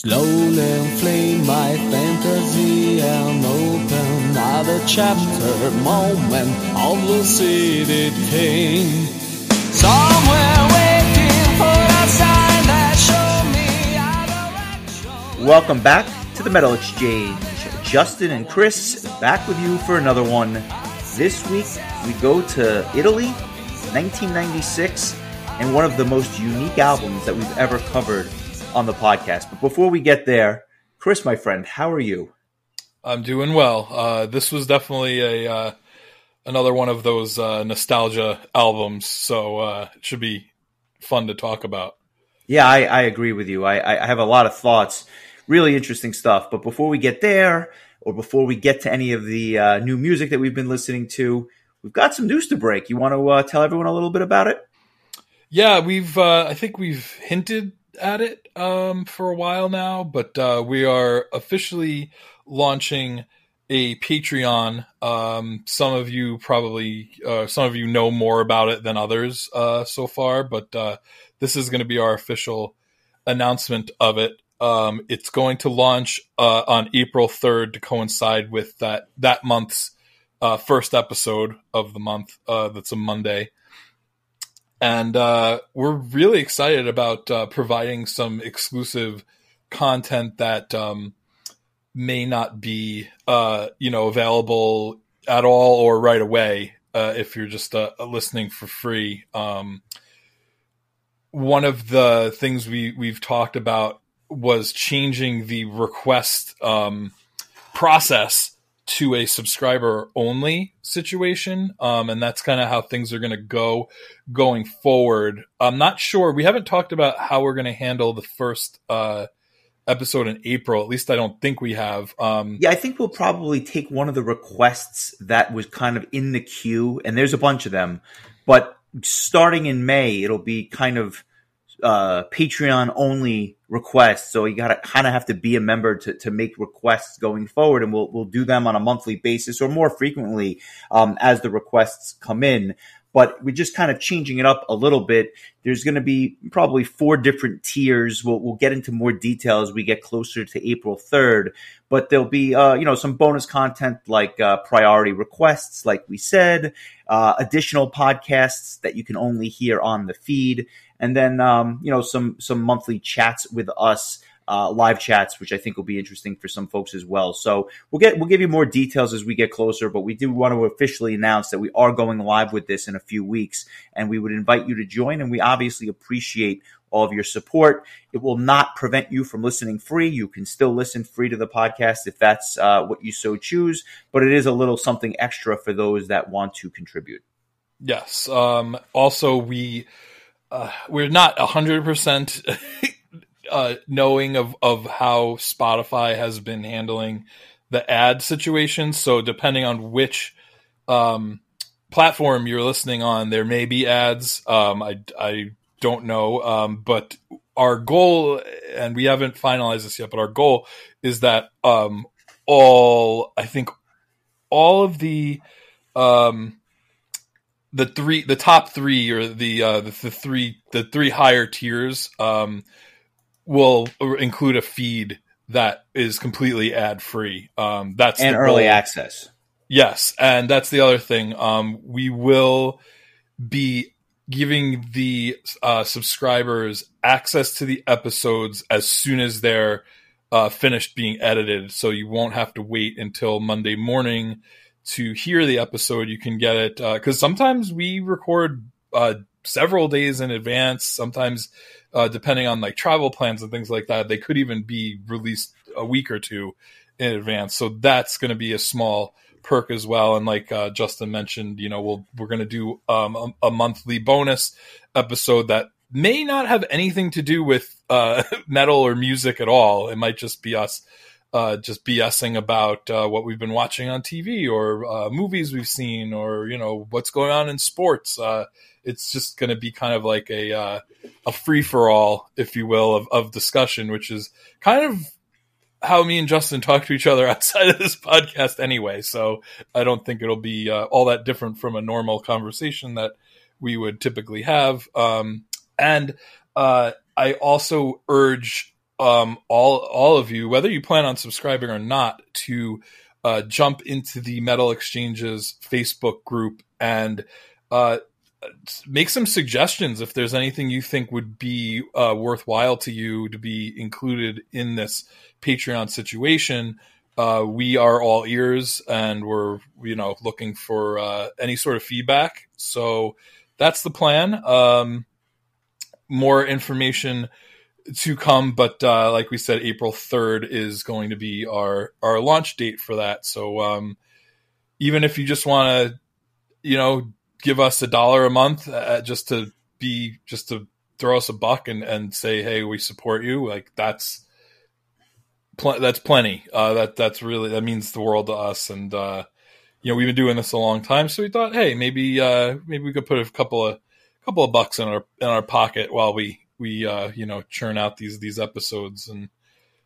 Slowly inflame my fantasy and open another chapter, moment of lucidity. Somewhere waiting for a sign that show me a direction. Welcome back to the Metal Exchange. Justin and Chris back with you for another one. This week we go to Italy, 1996, and one of the most unique albums that we've ever covered on the podcast. But before we get there, Chris, my friend, how are you? I'm doing well. Uh, this was definitely a uh, another one of those uh, nostalgia albums, so uh, it should be fun to talk about. Yeah, I, I agree with you. I, I have a lot of thoughts, really interesting stuff. But before we get there, or before we get to any of the uh, new music that we've been listening to, we've got some news to break. You want to uh, tell everyone a little bit about it? Yeah, we've I think we've hinted at it um, for a while now, but uh, we are officially launching a Patreon. Um, some of you probably, uh, some of you know more about it than others uh, so far, but uh, this is going to be our official announcement of it. Um, it's going to launch uh, on April 3rd to coincide with that that month's uh, first episode of the month. that's a Monday and uh, we're really excited about uh, providing some exclusive content that um, may not be uh, you know available at all or right away uh, if you're just uh, listening for free. Um, one of the things we we've talked about was changing the request um, process to a subscriber only situation. Um, and that's kind of how things are going to go going forward. I'm not sure. We haven't talked about how we're going to handle the first uh, episode in April. At least I don't think we have. Um, yeah, I think we'll probably take one of the requests that was kind of in the queue, and there's a bunch of them. But starting in May, it'll be kind of uh, Patreon only requests. So you got to kind of have to be a member to, to make requests going forward. And we'll, we'll do them on a monthly basis or more frequently um, as the requests come in. But we're just kind of changing it up a little bit. There's going to be probably four different tiers. We'll, we'll get into more detail as we get closer to April 3rd. But there'll be, uh, you know, some bonus content like uh, priority requests, like we said, uh, additional podcasts that you can only hear on the feed and then um, you know some some monthly chats with us. Uh, live chats, which I think will be interesting for some folks as well. So we'll get we'll give you more details as we get closer, but we do want to officially announce that we are going live with this in a few weeks, and we would invite you to join. And we obviously appreciate all of your support. It will not prevent you from listening free. You can still listen free to the podcast if that's uh, what you so choose, but it is a little something extra for those that want to contribute. Yes. Um, also, we uh, we're not hundred percent uh, knowing of of how Spotify has been handling the ad situation. So depending on which um, platform you're listening on, there may be ads. Um, I I don't know, um, but our goal, and we haven't finalized this yet, but our goal is that um, all I think all of the um, the three the top three or the uh, the, the three the three higher tiers um, will include a feed that is completely ad free. Um, that's and early goal. access. Yes, and that's the other thing. Um, we will be giving the uh, subscribers access to the episodes as soon as they're uh, finished being edited, so you won't have to wait until Monday morning to hear the episode, you can get it because uh, sometimes we record uh, several days in advance. Sometimes, uh, depending on like travel plans and things like that, they could even be released a week or two in advance. So that's going to be a small perk as well. And like uh, Justin mentioned, you know, we'll we're going to do um, a, a, monthly bonus episode that may not have anything to do with uh, metal or music at all. It might just be us uh, just BSing about uh, what we've been watching on TV or uh, movies we've seen or you know what's going on in sports. Uh, it's just going to be kind of like a uh, a free for all, if you will, of, of discussion, which is kind of how me and Justin talk to each other outside of this podcast anyway. So I don't think it'll be uh, all that different from a normal conversation that we would typically have. Um, and I also urge um, all all of you, whether you plan on subscribing or not, to uh, jump into the Metal Exchanges Facebook group and uh, make some suggestions if there's anything you think would be uh, worthwhile to you to be included in this Patreon situation. Uh, we are all ears, and we're you know looking for uh, any sort of feedback. So that's the plan. Um, more information to come, but uh, like we said, April third is going to be our our launch date for that. So um, even if you just want to, you know, give us a dollar a month uh, just to be just to throw us a buck and and say, hey, we support you. Like that's pl- that's plenty. Uh, that that's really that means the world to us. And uh, you know, we've been doing this a long time, so we thought, hey, maybe uh, maybe we could put a couple of couple of bucks in our in our pocket while we we uh, you know churn out these these episodes and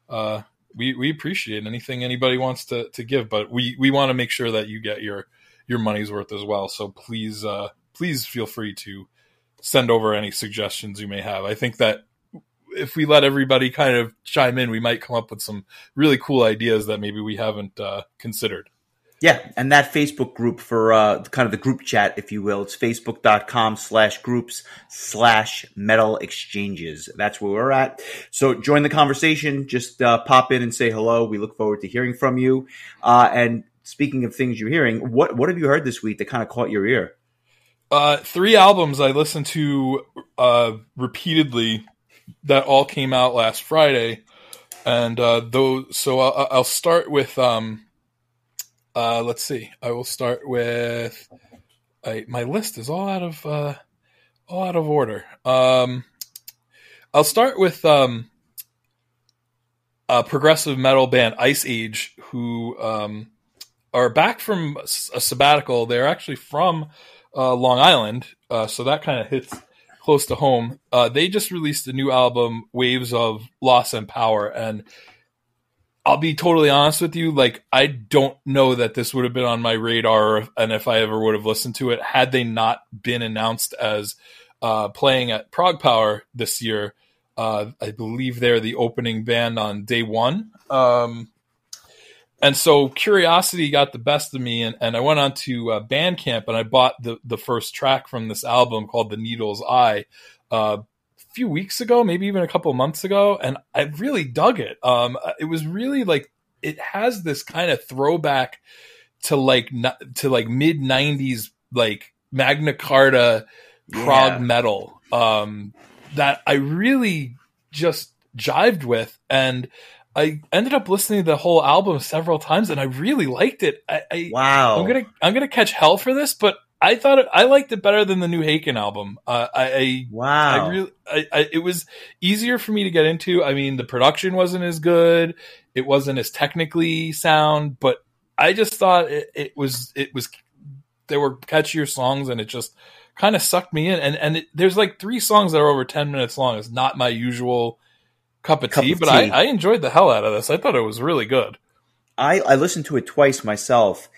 uh, we we appreciate anything anybody wants to to give, but we we want to make sure that you get your your money's worth as well. So please uh, please feel free to send over any suggestions you may have. I think that if we let everybody kind of chime in, we might come up with some really cool ideas that maybe we haven't uh, considered. Yeah, and that Facebook group for uh, kind of the group chat, if you will, it's facebook.com slash groups slash metal exchanges. That's where we're at. So join the conversation. Just uh, pop in and say hello. We look forward to hearing from you. Uh, and speaking of things you're hearing, what what have you heard this week that kind of caught your ear? Uh, three albums I listened to uh, repeatedly that all came out last Friday, and uh, those. So I'll, I'll start with. Um, uh, let's see. I will start with. I, my list is all out of uh, all out of order. Um, I'll start with um, a progressive metal band Ice Age, who um, are back from a sabbatical. They're actually from uh, Long Island, uh, so that kind of hits close to home. Uh, they just released a new album, Waves of Loss and Power, and I'll be totally honest with you. Like, I don't know that this would have been on my radar, and if I ever would have listened to it, had they not been announced as uh, playing at Prague ProgPower this year. Uh, I believe they're the opening band on day one. Um, and so curiosity got the best of me, and, and I went on to uh, Bandcamp and I bought the, the first track from this album called The Needle's Eye uh, few weeks ago, maybe even a couple months ago, and I really dug it. Um, it was really like it has this kind of throwback to like to like mid '90s like Magna Carta prog Yeah. metal um, that I really just jived with, and I ended up listening to the whole album several times, and I really liked it. I, I Wow. I'm gonna I'm gonna catch hell for this, but I thought it, I liked it better than the new Haken album. Uh, I, I wow. I really, I, I, it was easier for me to get into. I mean, the production wasn't as good, it wasn't as technically sound, but I just thought it, it was, it was, there were catchier songs, and it just kind of sucked me in. And and it, there's like three songs that are over ten minutes long. It's not my usual cup of Cup tea, of but tea. I, I enjoyed the hell out of this. I thought it was really good. I, I listened to it twice myself.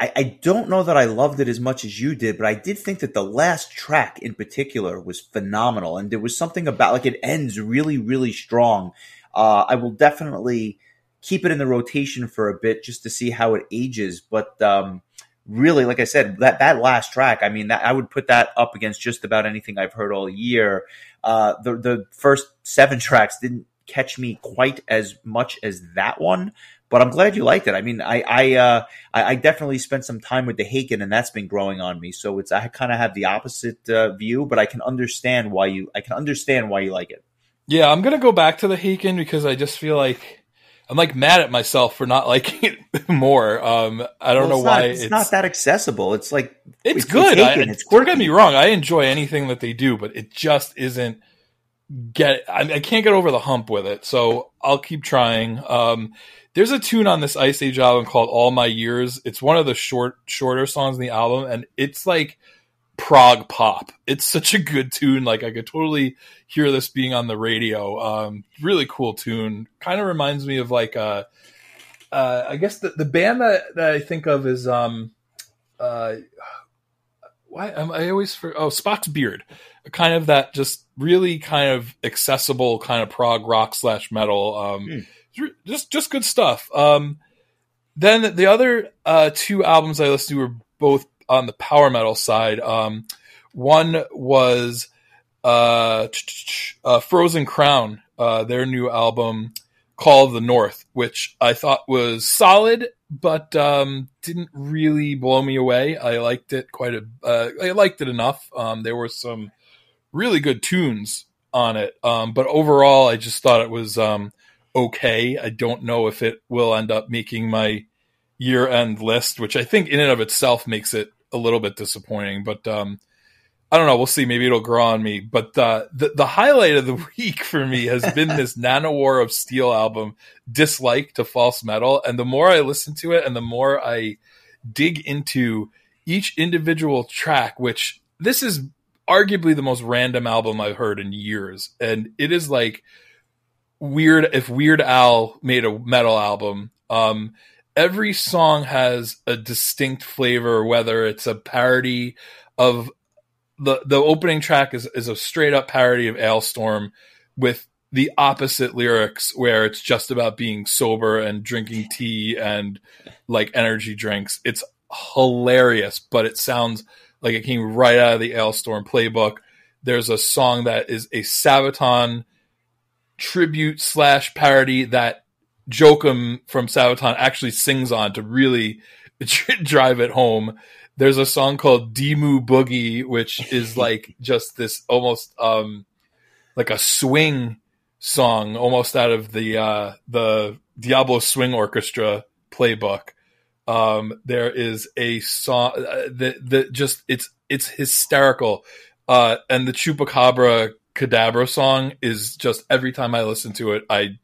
I, I don't know that I loved it as much as you did, but I did think that the last track in particular was phenomenal. And there was something about like it ends really, really strong. Uh, I will definitely keep it in the rotation for a bit just to see how it ages. But um, really, like I said, that, that last track, I mean, that, I would put that up against just about anything I've heard all year. Uh, the, the first seven tracks didn't catch me quite as much as that one but I'm glad you liked it. I mean, I I uh, I, I definitely spent some time with the Haken, and that's been growing on me. So it's I kind of have the opposite uh, view, but I can understand why you I can understand why you like it. Yeah, I'm gonna go back to the Haken because I just feel like I'm like mad at myself for not liking it more. Um, I don't Well, know it's why Not, it's, not that accessible. It's like It's, it's- good. it's I, Haken, it's don't get me wrong. I enjoy anything that they do, but it just isn't get. I, I can't get over the hump with it. So I'll keep trying. Um, there's a tune on this Ice Age album called "All My Years." It's one of the short, shorter songs in the album, and it's like prog pop. It's such a good tune. Like I could totally hear this being on the radio. Um, really cool tune. Kind of reminds me of like uh, uh, I guess the the band that, that I think of is um, uh, why am I always for oh Spock's beard, kind of that just really kind of accessible kind of prog rock slash metal. Um, Hmm. Just just good stuff. Um, then the other uh, two albums I listened to were both on the power metal side. Um, one was uh, uh, Frozen Crown, uh, their new album, Call of the North, which I thought was solid, but um, didn't really blow me away. I liked it quite a. Uh, I liked it enough. Um, there were some really good tunes on it, um, but overall, I just thought it was um, okay. I don't know if it will end up making my year-end list, which I think in and of itself makes it a little bit disappointing. But um, I don't know. We'll see. Maybe it'll grow on me. But uh, the the highlight of the week for me has been this Nanowar of Steel album, Dislike to False Metal. And the more I listen to it, and the more I dig into each individual track, which this is arguably the most random album I've heard in years, and it is like weird. If Weird Al made a metal album, um, every song has a distinct flavor, whether it's a parody of the the opening track is, is a straight up parody of Alestorm with the opposite lyrics where it's just about being sober and drinking tea and like energy drinks. It's hilarious, but it sounds like it came right out of the Alestorm playbook. There's a song that is a Sabaton tribute slash parody that Joakim from Sabaton actually sings on to really drive it home. There's a song called Dimmu Boogie, which is like just this almost um like a swing song, almost out of the uh the Diablo Swing Orchestra playbook. Um, there is a song uh, that that just it's it's hysterical. Uh, and the Chupacabra Cadabra song is just every time I listen to it, I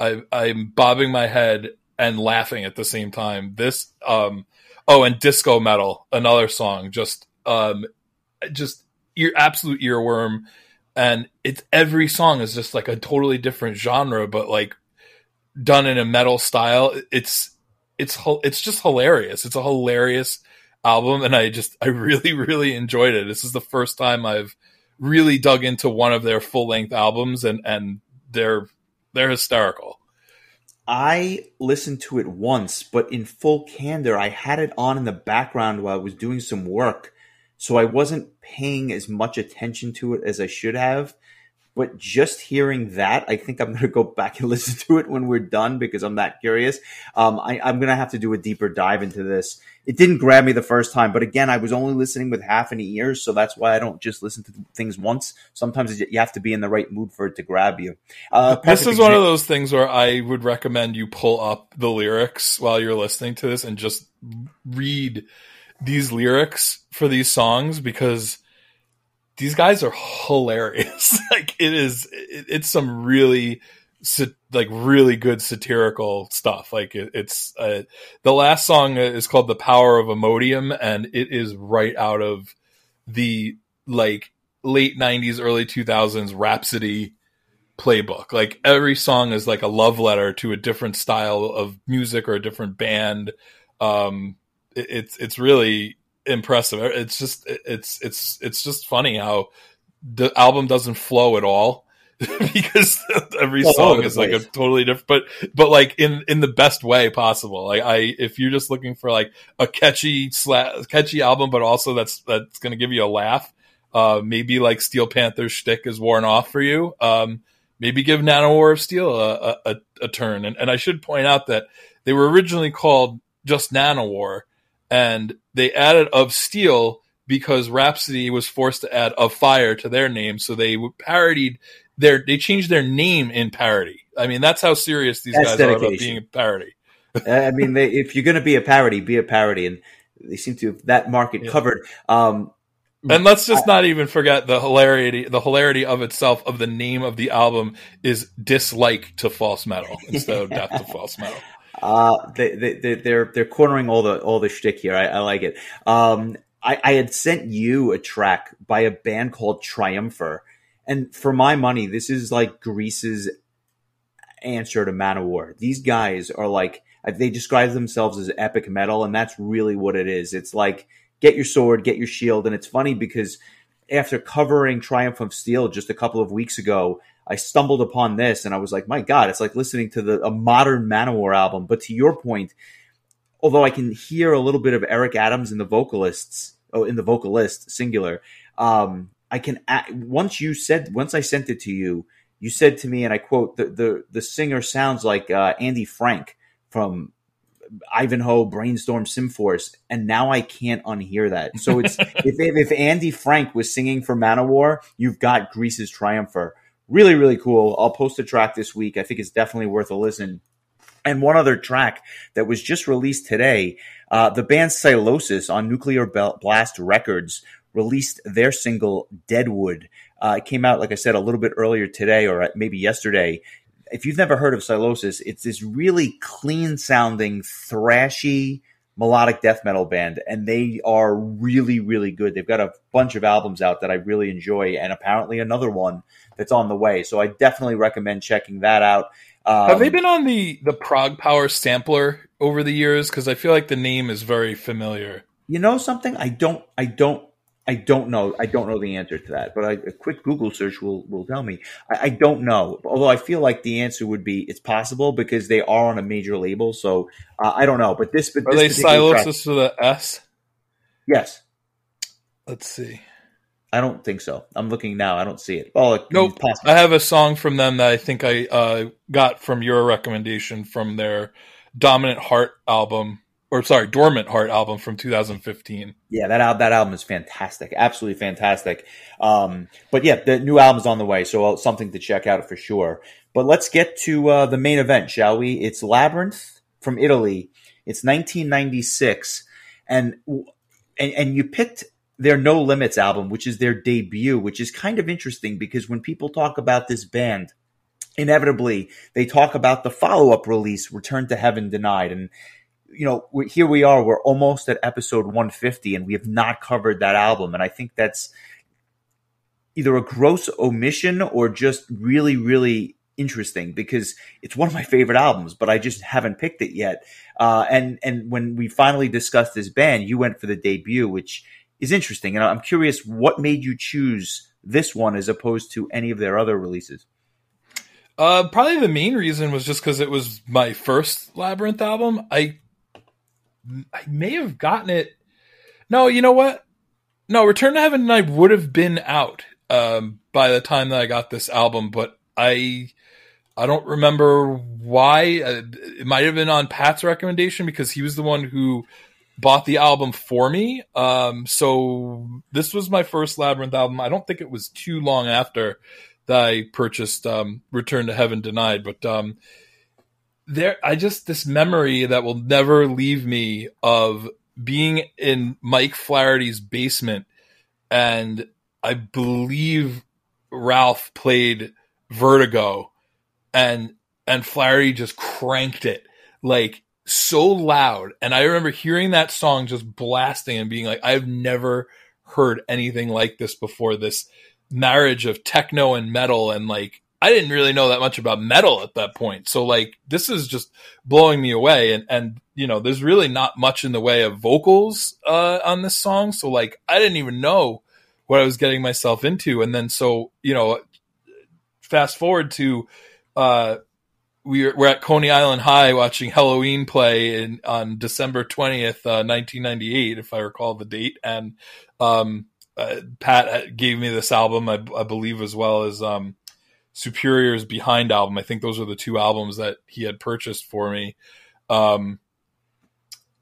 I, I'm bobbing my head and laughing at the same time. This, um, oh, and disco metal, another song, just, um, just ear, absolute earworm. And it's every song is just like a totally different genre, but like done in a metal style. It's, it's, it's just hilarious. It's a hilarious album. And I just, I really, really enjoyed it. This is the first time I've really dug into one of their full length albums and, and they're, they're hysterical. I listened to it once, but in full candor, I had it on in the background while I was doing some work. So I wasn't paying as much attention to it as I should have. But just hearing that, I think I'm going to go back and listen to it when we're done because I'm that curious. Um, I, I'm going to have to do a deeper dive into this. It didn't grab me the first time, but again, I was only listening with half an ear, so that's why I don't just listen to things once. Sometimes you have to be in the right mood for it to grab you. Uh, This is one of those things where I would recommend you pull up the lyrics while you're listening to this and just read these lyrics for these songs because these guys are hilarious. like it is, it, it's some really, like really good satirical stuff. Like it, it's uh, the last song is called "The Power of Imodium," and it is right out of the like late '90s, early 2000s Rhapsody playbook. Like every song is like a love letter to a different style of music or a different band. Um, it, it's it's really impressive. It's just it's it's it's just funny how the album doesn't flow at all because every song is like a totally different but but like in in the best way possible. Like i if you're just looking for like a catchy sla- catchy album but also that's that's gonna give you a laugh uh maybe like steel panther's shtick is worn off for you um maybe give nanowar of steel a a, a, a turn. And, and i should point out that they were originally called just nanowar and they added of steel because Rhapsody was forced to add of fire to their name, so they parodied their they changed their name in parody. I mean, that's how serious these That's guys are about being a parody. I mean, they, if you're going to be a parody, be a parody, and they seem to have that market Yeah. covered. Um, And let's just not even forget the hilarity the hilarity of itself of the name of the album is dislike to false metal instead of death to false metal. uh, they, they, they, they're they're cornering all the all the shtick here. I, I like it. Um, I, I had sent you a track by a band called Triumpher, and for my money, this is like Greece's answer to Manowar. These guys are like they describe themselves as epic metal, and that's really what it is. It's like get your sword, get your shield. And it's funny because after covering Triumph of Steel just a couple of weeks ago, I stumbled upon this and I was like, my God, it's like listening to the a modern Manowar album. But to your point, although I can hear a little bit of Eric Adams in the vocalists, oh, in the vocalist singular, um, I can once you said once I sent it to you, you said to me, and I quote, the the the singer sounds like uh, Andy Franck from Ivanhoe Brainstorm Symphorce, and now I can't unhear that. So it's if if Andy Franck was singing for Manowar, you've got Greece's Triumpher. Really, really cool. I'll post a track this week. I think it's definitely worth a listen. And one other track that was just released today, uh, the band Sylosis on Nuclear Blast Records released their single Deadwood. Uh, it came out, like I said, a little bit earlier today or maybe yesterday if you've never heard of Sylosis, it's this really clean sounding, thrashy, melodic death metal band, and they are really, really good. They've got a bunch of albums out that I really enjoy, and apparently another one that's on the way. So I definitely recommend checking that out. Um, Have they been on the the Prog Power sampler over the years? Because I feel like the name is very familiar. You know something? I don't. I don't I don't know. I don't know the answer to that, but I, a quick Google search will will tell me. I, I, don't know. Although I feel like the answer would be it's possible because they are on a major label. So uh, I don't know. But this, are this they Sylosis with a S? Yes. Let's see. I don't think so. I'm looking now. I don't see it. Oh, it nope. I have a song from them that I think I uh, got from your recommendation from their Dominant Heart album or sorry, Dormant Heart album from 2015. Yeah, that al- that album is fantastic, absolutely fantastic. Um, but yeah, the new album's on the way, so uh, something to check out for sure. But let's get to uh, the main event, shall we? It's Labyrinth from Italy. It's 1996, and and, and you picked their No Limits album, which is their debut, which is kind of interesting because when people talk about this band, inevitably they talk about the follow up release, Return to Heaven Denied, and you know, here we are, we're almost at episode 150 and we have not covered that album. And I think that's either a gross omission or just really, really interesting because it's one of my favorite albums, but I just haven't picked it yet. Uh, and, and when we finally discussed this band, you went for the debut, which is interesting. And I'm curious what made you choose this one as opposed to any of their other releases? Uh, probably the main reason was just because it was my first Labyrinth album. I I may have gotten it. No, you know what? No, Return to Heaven Denied would have been out um, by the time that I got this album, but I I don't remember why. Uh, it might have been on Pat's recommendation because he was the one who bought the album for me. Um, so this was my first Labyrinth album. I don't think it was too long after that I purchased um, Return to Heaven Denied, but um, there I just this memory that will never leave me of being in Mike Flaherty's basement and I believe Ralph played Vertigo and and Flaherty just cranked it like so loud and I remember hearing that song just blasting and being like I've never heard anything like this before this marriage of techno and metal and like I didn't really know that much about metal at that point. So like this is just blowing me away and and you know, there's really not much in the way of vocals uh on this song. So like I didn't even know what I was getting myself into and then so, you know, fast forward to uh we're we're at Coney Island High watching Helloween play in on December 20th, uh, 1998 if I recall the date and um uh, Pat gave me this album I, I believe as well as um Superior's Behind album. I think those are the two albums that he had purchased for me. Um,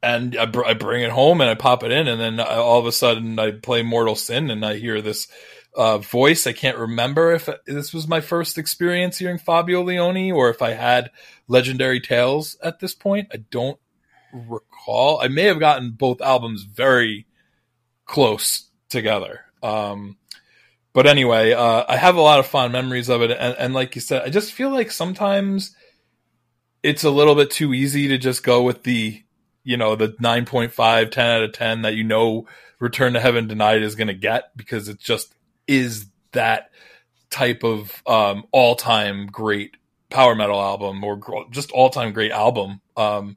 and I, br- I, bring it home and I pop it in, and then I, all of a sudden I play Mortal Sin and I hear this uh, voice. I can't remember if this was my first experience hearing Fabio Lione or if I had Legendary Tales at this point. I don't recall. I may have gotten both albums very close together. Um, but anyway, uh, I have a lot of fond memories of it, and, and like you said, I just feel like sometimes it's a little bit too easy to just go with the, you know, the 9.5, 10 out of 10 that you know Return to Heaven Denied is going to get because it's just is that type of um, all time great power metal album or just all time great album. Um,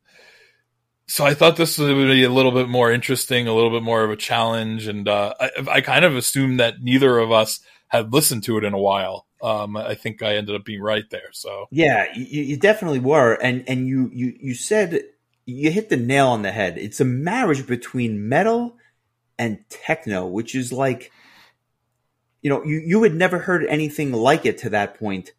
so I thought this would be a little bit more interesting, a little bit more of a challenge, and uh, I, I kind of assumed that neither of us had listened to it in a while. Um, I think I ended up being right there. So Yeah, you, you definitely were, and and you you you said you hit the nail on the head. It's a marriage between metal and techno, which is like, you know, you you had never heard anything like it to that point.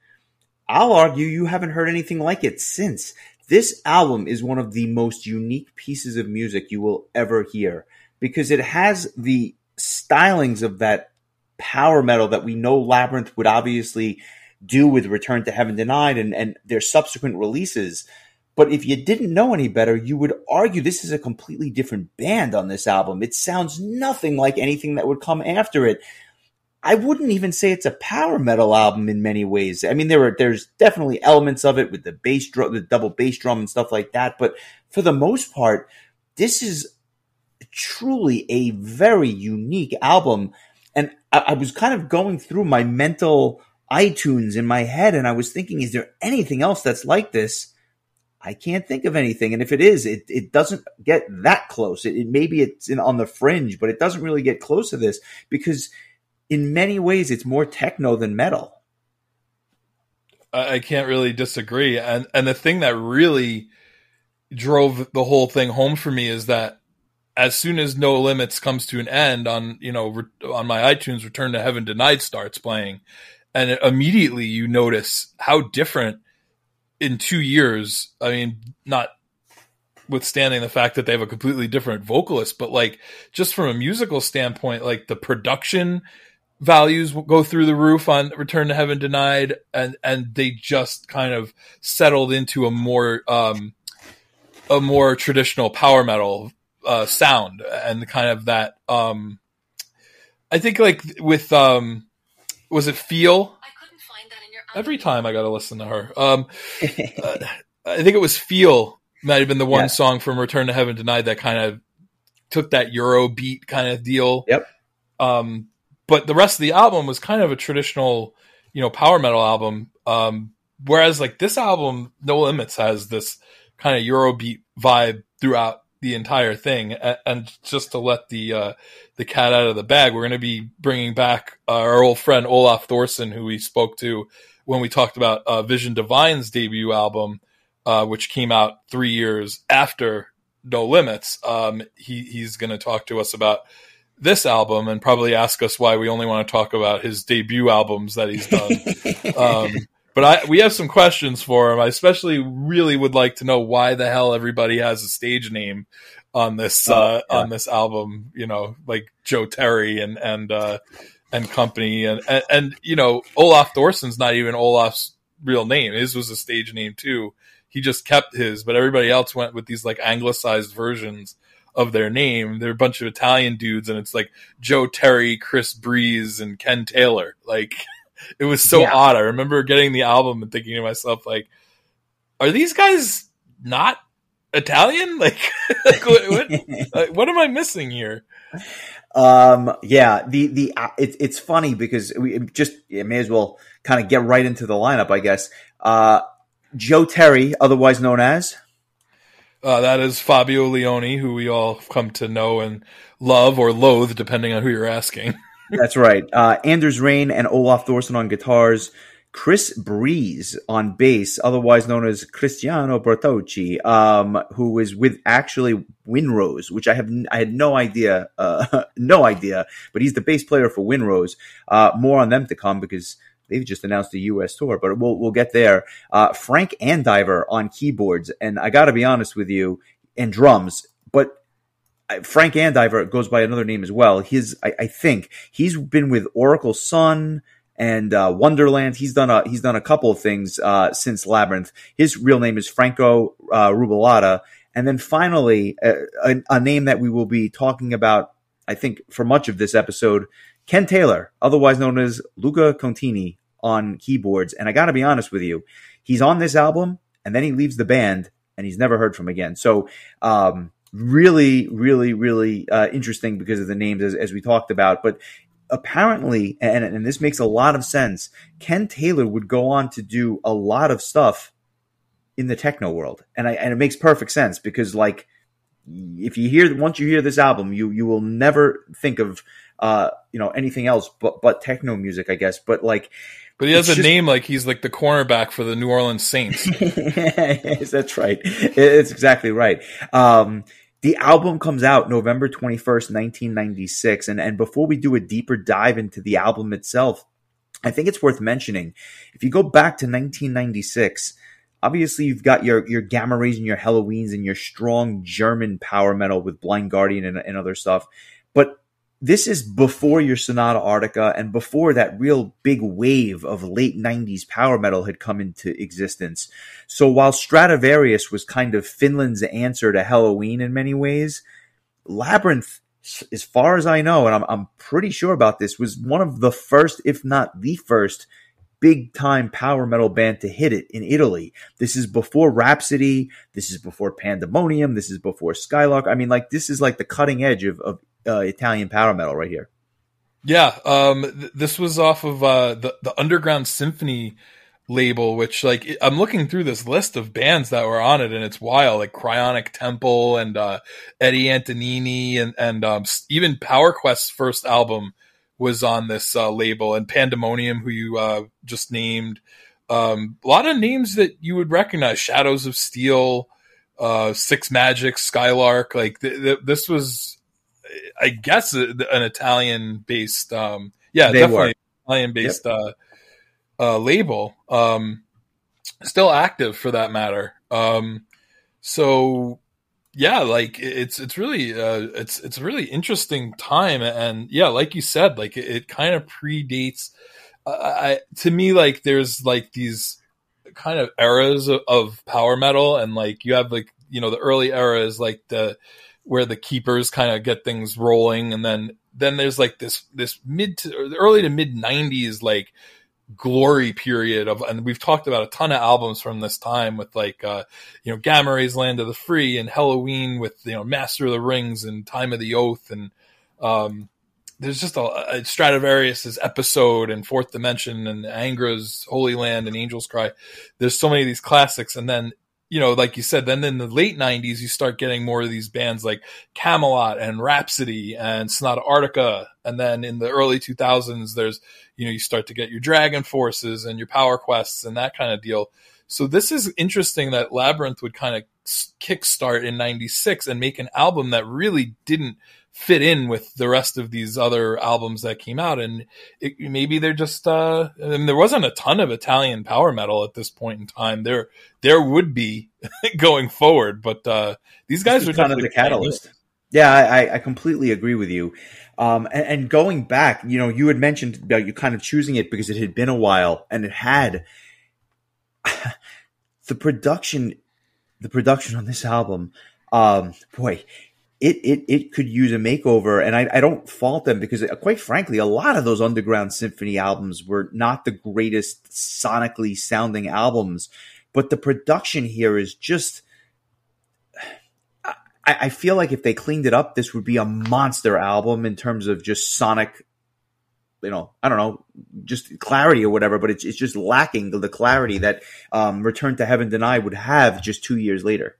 I'll argue you haven't heard anything like it since. This album is one of the most unique pieces of music you will ever hear because it has the stylings of that power metal that we know Labyrinth would obviously do with Return to Heaven Denied and, and their subsequent releases. But if you didn't know any better, you would argue this is a completely different band on this album. It sounds nothing like anything that would come after it. I wouldn't even say it's a power metal album in many ways. I mean, there are there's definitely elements of it with the bass drum, the double bass drum and stuff like that. But for the most part, this is truly a very unique album. And I, I was kind of going through my mental iTunes in my head, and I was thinking, is there anything else that's like this? I can't think of anything. And if it is, it, it doesn't get that close. It, it maybe it's in, on the fringe, but it doesn't really get close to this because in many ways it's more techno than metal. I, can't really disagree. And and the thing that really drove the whole thing home for me is that as soon as No Limits comes to an end on you know re- on my iTunes, Return to Heaven Denied starts playing, and it, immediately you notice how different in two years. I mean, not withstanding the fact that they have a completely different vocalist, but like just from a musical standpoint, like the production values go through the roof on Return to Heaven Denied, and and they just kind of settled into a more um, a more traditional power metal uh, sound, and kind of that. Um, I think like with um, was it Feel? I couldn't find that in your Every time I got to listen to her. Um, uh, I think it was Feel might have been the one Yeah. song from Return to Heaven Denied that kind of took that Euro beat kind of deal. Yep. Um, but the rest of the album was kind of a traditional, you know, power metal album. Um, whereas like this album, No Limits has this kind of Eurobeat vibe throughout the entire thing. And, just to let the uh, the cat out of the bag, we're going to be bringing back our old friend Olaf Thorsen, who we spoke to when we talked about uh, Vision Divine's debut album, uh, which came out three years after No Limits. Um, he he's going to talk to us about this album and probably ask us why we only want to talk about his debut albums that he's done. um, but I, we have some questions for him. I especially really would like to know why the hell everybody has a stage name on this Oh, uh, yeah. on this album. You know, like Joe Terry and and uh, and company, and, and and you know, Olaf Thorsen's not even Olaf's real name. His was a stage name too. He just kept his, but everybody else went with these like anglicized versions of their name. They're a bunch of Italian dudes, and it's like Joe Terry, Chris Breeze, and Ken Taylor. Like it was so Yeah. odd. I remember getting the album and thinking to myself, like, are these guys not Italian? Like, like what, what, like, what am I missing here? Um, yeah, the the uh, it's it's funny because we just it may as well kind of get right into the lineup, I guess. Uh, Joe Terry, otherwise known as Uh, that is Fabio Lione, who we all come to know and love or loathe, depending on who you're asking. that's right. Uh, Anders Rain and Olaf Thorsen on guitars. Chris Breeze on bass, otherwise known as Cristiano Bertocci, um, who is with actually Wind Rose, which I have I had no idea, uh, no idea, but he's the bass player for Wind Rose. Uh, more on them to come because they've just announced a U.S. tour, but we'll we'll get there. Uh, Frank Andiver on keyboards, and I got to be honest with you, and drums, but I- Frank Andiver goes by another name as well. His, I, I think, he's been with Oracle Sun and uh, Wonderland. He's done a he's done a couple of things uh, since Labyrinth. His real name is Franco uh, Rubalata, and then finally a, a, a name that we will be talking about. I think for much of this episode, Ken Taylor, otherwise known as Luca Contini, on keyboards. And I got to be honest with you, he's on this album, and then he leaves the band, and he's never heard from again. So. Um, really, really, really uh, interesting because of the names as, as we talked about. But apparently, and, and this makes a lot of sense, Ken Taylor would go on to do a lot of stuff in the techno world. And, I, and it makes perfect sense because, like, if you hear once you hear this album, you you will never think of uh you know anything else but but techno music, I guess. But like, But he has It's a just- name like he's like the cornerback for the New Orleans Saints. that's right. It's exactly right. Um, the album comes out November 21st, 1996. And, and before we do a deeper dive into the album itself, I think it's worth mentioning. If you go back to 1996, obviously you've got your, your Gamma Rays and your Helloweens and your strong German power metal with Blind Guardian and, and other stuff. This is before your Sonata Arctica and before that real big wave of late 90s power metal had come into existence. So while Stratovarius was kind of Finland's answer to Helloween in many ways, Labyrinth, as far as I know, and I'm, I'm pretty sure about this, was one of the first, if not the first, big time power metal band to hit it in Italy. This is before Rhapsody. This is before Pandemonium. This is before Skylark. I mean, like, this is like the cutting edge of, of uh, Italian power metal right here. Yeah, um, th- this was off of uh, the the Underground Symphony label, which like I'm looking through this list of bands that were on it, and it's wild, like Cryonic Temple and uh, Eddy Antonini, and and um, even Power Quest's first album was on this uh, label, and Pandemonium, who you uh, just named. Um, a lot of names that you would recognize: Shadows of Steel, uh, Six Magic, Skylark. Like th- th- this was I guess an Italian based, um, yeah, They definitely Italian based uh, uh, label. Um, still active for that matter. Um, so yeah, like it's it's really uh, it's it's a really interesting time, and yeah, like you said, like it, it kind of predates. I, I to me like there's like these kind of eras of, of power metal, and like you have like you know the early era is like the where the keepers kind of get things rolling and then then there's like this this mid to early to mid 90s like glory period of and we've talked about a ton of albums from this time with like uh you know gamma rays land of the free and helloween with you know master of the rings and time of the oath and um there's just a, a Stratovarius's episode and Fourth Dimension and Angra's Holy Land and Angel's Cry. There's so many of these classics, and then you know, like you said, then in the late '90s, you start getting more of these bands like Kamelot and Rhapsody and Sonata Arctica, and then in the early 2000s, there's you know, you start to get your DragonForces and your Power Quests and that kind of deal. So this is interesting that Labyrinth would kind of kickstart in '96 and make an album that really didn't fit in with the rest of these other albums that came out and it, maybe they're just uh I mean, there wasn't a ton of italian power metal at this point in time there there would be going forward but uh these guys are kind of the catalyst. Yeah, I, I- I completely agree with you. Um, and, and going back, you know, you had mentioned about you kind of choosing it because it had been a while, and it had the production. The production on this album, um, boy, it it it could use a makeover, and I, I don't fault them because, uh, quite frankly, a lot of those underground symphony albums were not the greatest sonically sounding albums, but the production here is just. I, I feel like if they cleaned it up, this would be a monster album in terms of just sonic, you know, I don't know, just clarity or whatever. But it's it's just lacking the, clarity that um, Return to Heaven Denied would have just two years later.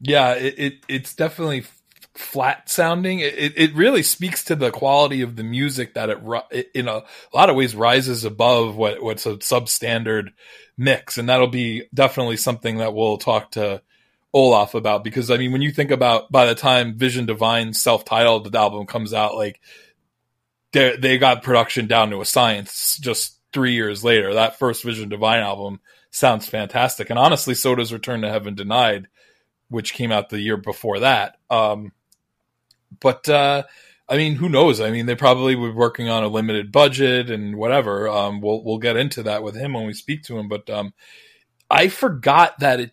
yeah it, it it's definitely flat sounding it, it really speaks to the quality of the music that it, in a lot of ways rises above what what's a substandard mix. And that'll be definitely something that we'll talk to Olaf about because I mean when you think about by the time Vision Divine self-titled album comes out like they got production down to a science just 3 years later. That first Vision Divine album sounds fantastic. And honestly so does Return to Heaven Denied which came out the year before that um but uh I mean, who knows? I mean, they probably were working on a limited budget and whatever. Um, we'll we'll get into that with him when we speak to him. But um, I forgot that it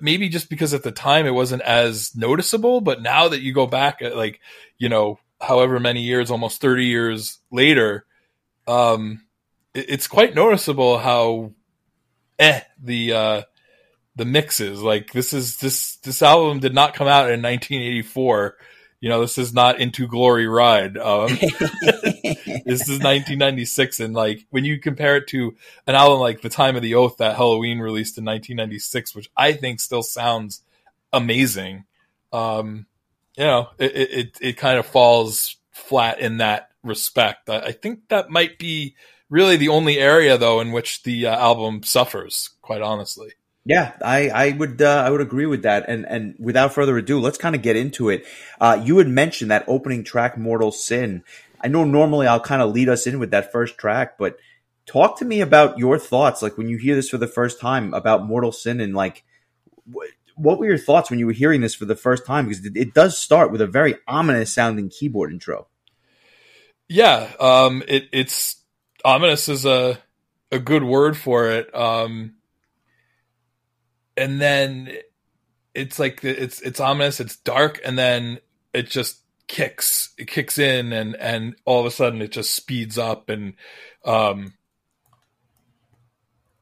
maybe just because at the time it wasn't as noticeable, but now that you go back at like you know however many years, almost thirty years later, um, it, it's quite noticeable how eh the uh, the mixes like this is this this album did not come out in 1984. You know, this is not Into Glory Ride. Um, this is 1996 and like when you compare it to an album like the time of the oath that helloween released in 1996 which i think still sounds amazing um you know, it it, it, kind of falls flat in that respect. I, I think that might be really the only area though in which the uh, album suffers. Quite honestly. Yeah, I, I would uh, I would agree with that. And and without further ado, let's kind of get into it. Uh, you had mentioned that opening track, "Mortal Sin." I know normally I'll kind of lead us in with that first track, but talk to me about your thoughts, like when you hear this for the first time about "Mortal Sin" and like wh- what were your thoughts when you were hearing this for the first time? Because it, it does start with a very ominous sounding keyboard intro. Yeah, um, it, it's ominous is a a good word for it. Um, and then it's like it's it's ominous, it's dark, and then it just kicks it kicks in, and and all of a sudden it just speeds up, and um,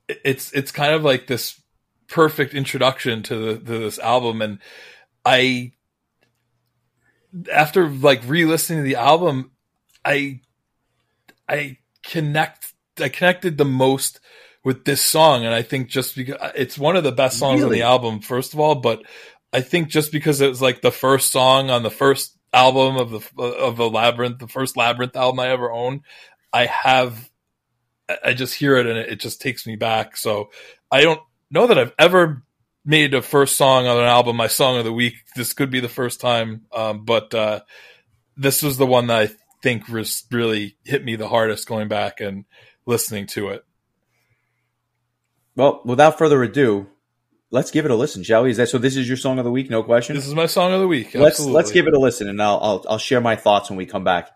it's it's kind of like this perfect introduction to the to this album, and I after like re-listening to the album, I I connect I connected the most with this song and I think just because it's one of the best songs on the album first of all but I think just because it was like the first song on the first album of the of the labyrinth the first labyrinth album I ever owned I have I- I just hear it and it, it just takes me back. So I don't know that I've ever made a first song on an album my song of the week. This could be the first time um, but uh this was the one that I think was really hit me the hardest going back and listening to it. Well, without further ado, let's give it a listen, shall we? Is that so? This is your song of the week, no question. This is my song of the week. let's let's give it a listen, and I'll, I'll I'll share my thoughts when we come back.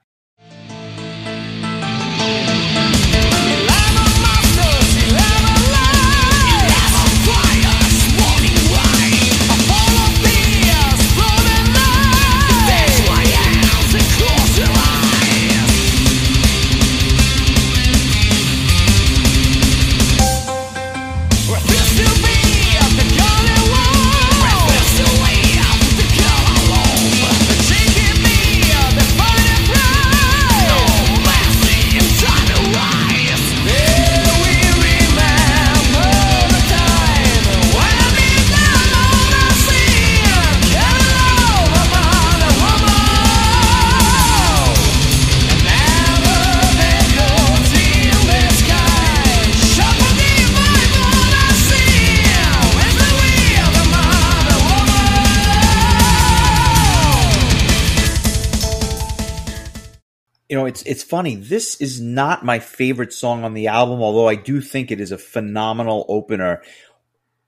Know, it's it's funny. This is not my favorite song on the album, although I do think it is a phenomenal opener.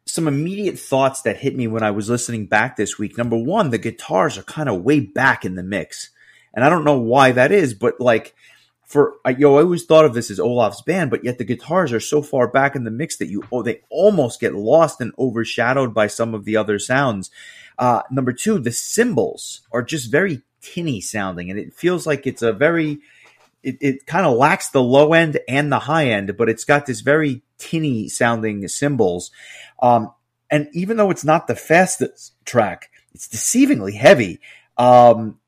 Some immediate thoughts that hit me when I was listening back this week. Number one, the guitars are kind of way back in the mix, and I don't know why that is, but like for I, yo, I always thought of this as Olaf's band, but yet the guitars are so far back in the mix that you oh, they almost get lost and overshadowed by some of the other sounds. Uh, number two, the cymbals are just very tinny sounding, and it feels like it's a very it, it kind of lacks the low end and the high end, but it's got this very tinny sounding cymbals. Um, and even though it's not the fastest track, it's deceivingly heavy. Um,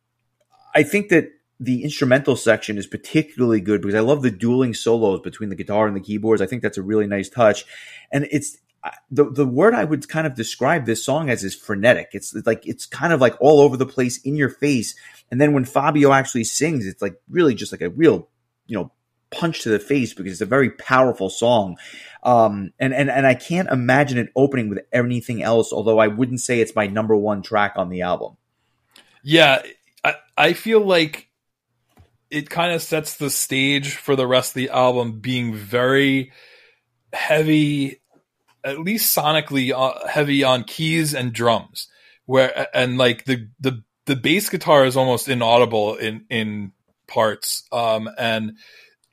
I think that the instrumental section is particularly good because I love the dueling solos between the guitar and the keyboards. I think that's a really nice touch. And it's the the word I would kind of describe this song as is frenetic. It's like it's kind of like all over the place in your face. And then when Fabio actually sings, it's like really just like a real, you know, punch to the face because it's a very powerful song. Um, and, and, and I can't imagine it opening with anything else, although I wouldn't say it's my number one track on the album. Yeah, I, I feel like it kind of sets the stage for the rest of the album being very heavy, at least sonically uh, heavy on keys and drums. Where and like the the the bass guitar is almost inaudible in in parts, um, and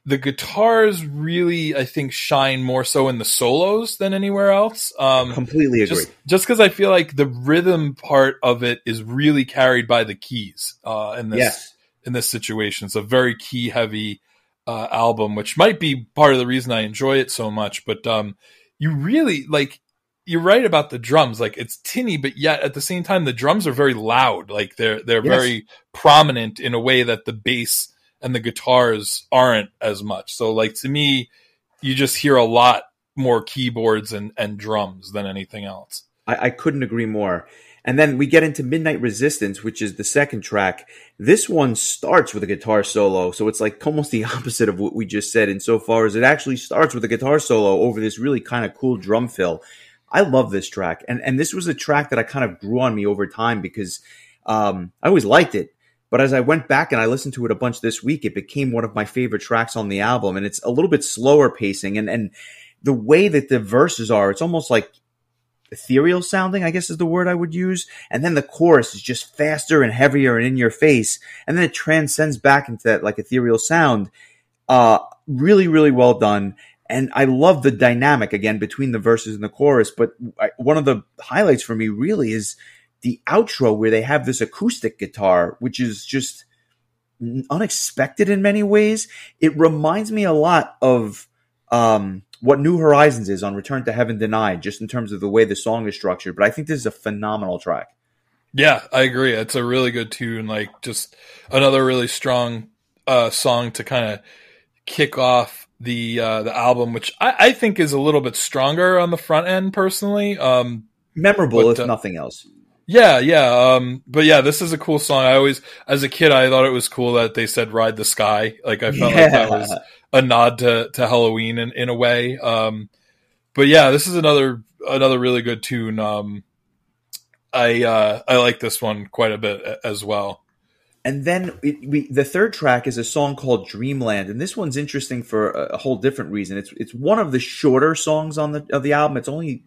the guitars really I think shine more so in the solos than anywhere else. Um, Completely agree. just just because I feel like the rhythm part of it is really carried by the keys uh, in this yes. in this situation. It's a very key heavy uh, album, which might be part of the reason I enjoy it so much. But um, you really like you're right about the drums. Like it's tinny, but yet at the same time the drums are very loud. Like they're they're Yes. very prominent in a way that the bass and the guitars aren't as much. So like to me, you just hear a lot more keyboards and, and drums than anything else. I, I couldn't agree more. And then we get into Midnight Resistance, which is the second track. This one starts with a guitar solo, so it's like almost the opposite of what we just said insofar as it actually starts with a guitar solo over this really kind of cool drum fill. I love this track, and and this was a track that I kind of grew on me over time because um, I always liked it. But as I went back and I listened to it a bunch this week, it became one of my favorite tracks on the album, and it's a little bit slower pacing, and and the way that the verses are, it's almost like ethereal sounding, I guess is the word I would use. And then the chorus is just faster and heavier and in your face. And then it transcends back into that like ethereal sound. Uh, really, really well done. And I love the dynamic again between the verses and the chorus. But I, one of the highlights for me really is the outro where they have this acoustic guitar, which is just unexpected in many ways. It reminds me a lot of, um, what New Horizons is on Return to Heaven Denied, just in terms of the way the song is structured. But I think this is a phenomenal track. Yeah, I agree. It's a really good tune. Like just another really strong uh, song to kind of kick off the uh, the album, which I, I, think is a little bit stronger on the front end, personally. Um, Memorable, but, if uh, nothing else. Yeah, yeah. Um, but yeah, this is a cool song. I always, as a kid, I thought it was cool that they said "Ride the Sky." Like I felt yeah. like that was a nod to, to Helloween in, in a way. Um, but yeah, this is another another really good tune. Um, I uh, I like this one quite a bit as well. And then it, we, the third track is a song called Dreamland, and this one's interesting for a, a, whole different reason. It's it's one of the shorter songs on the of the album. It's only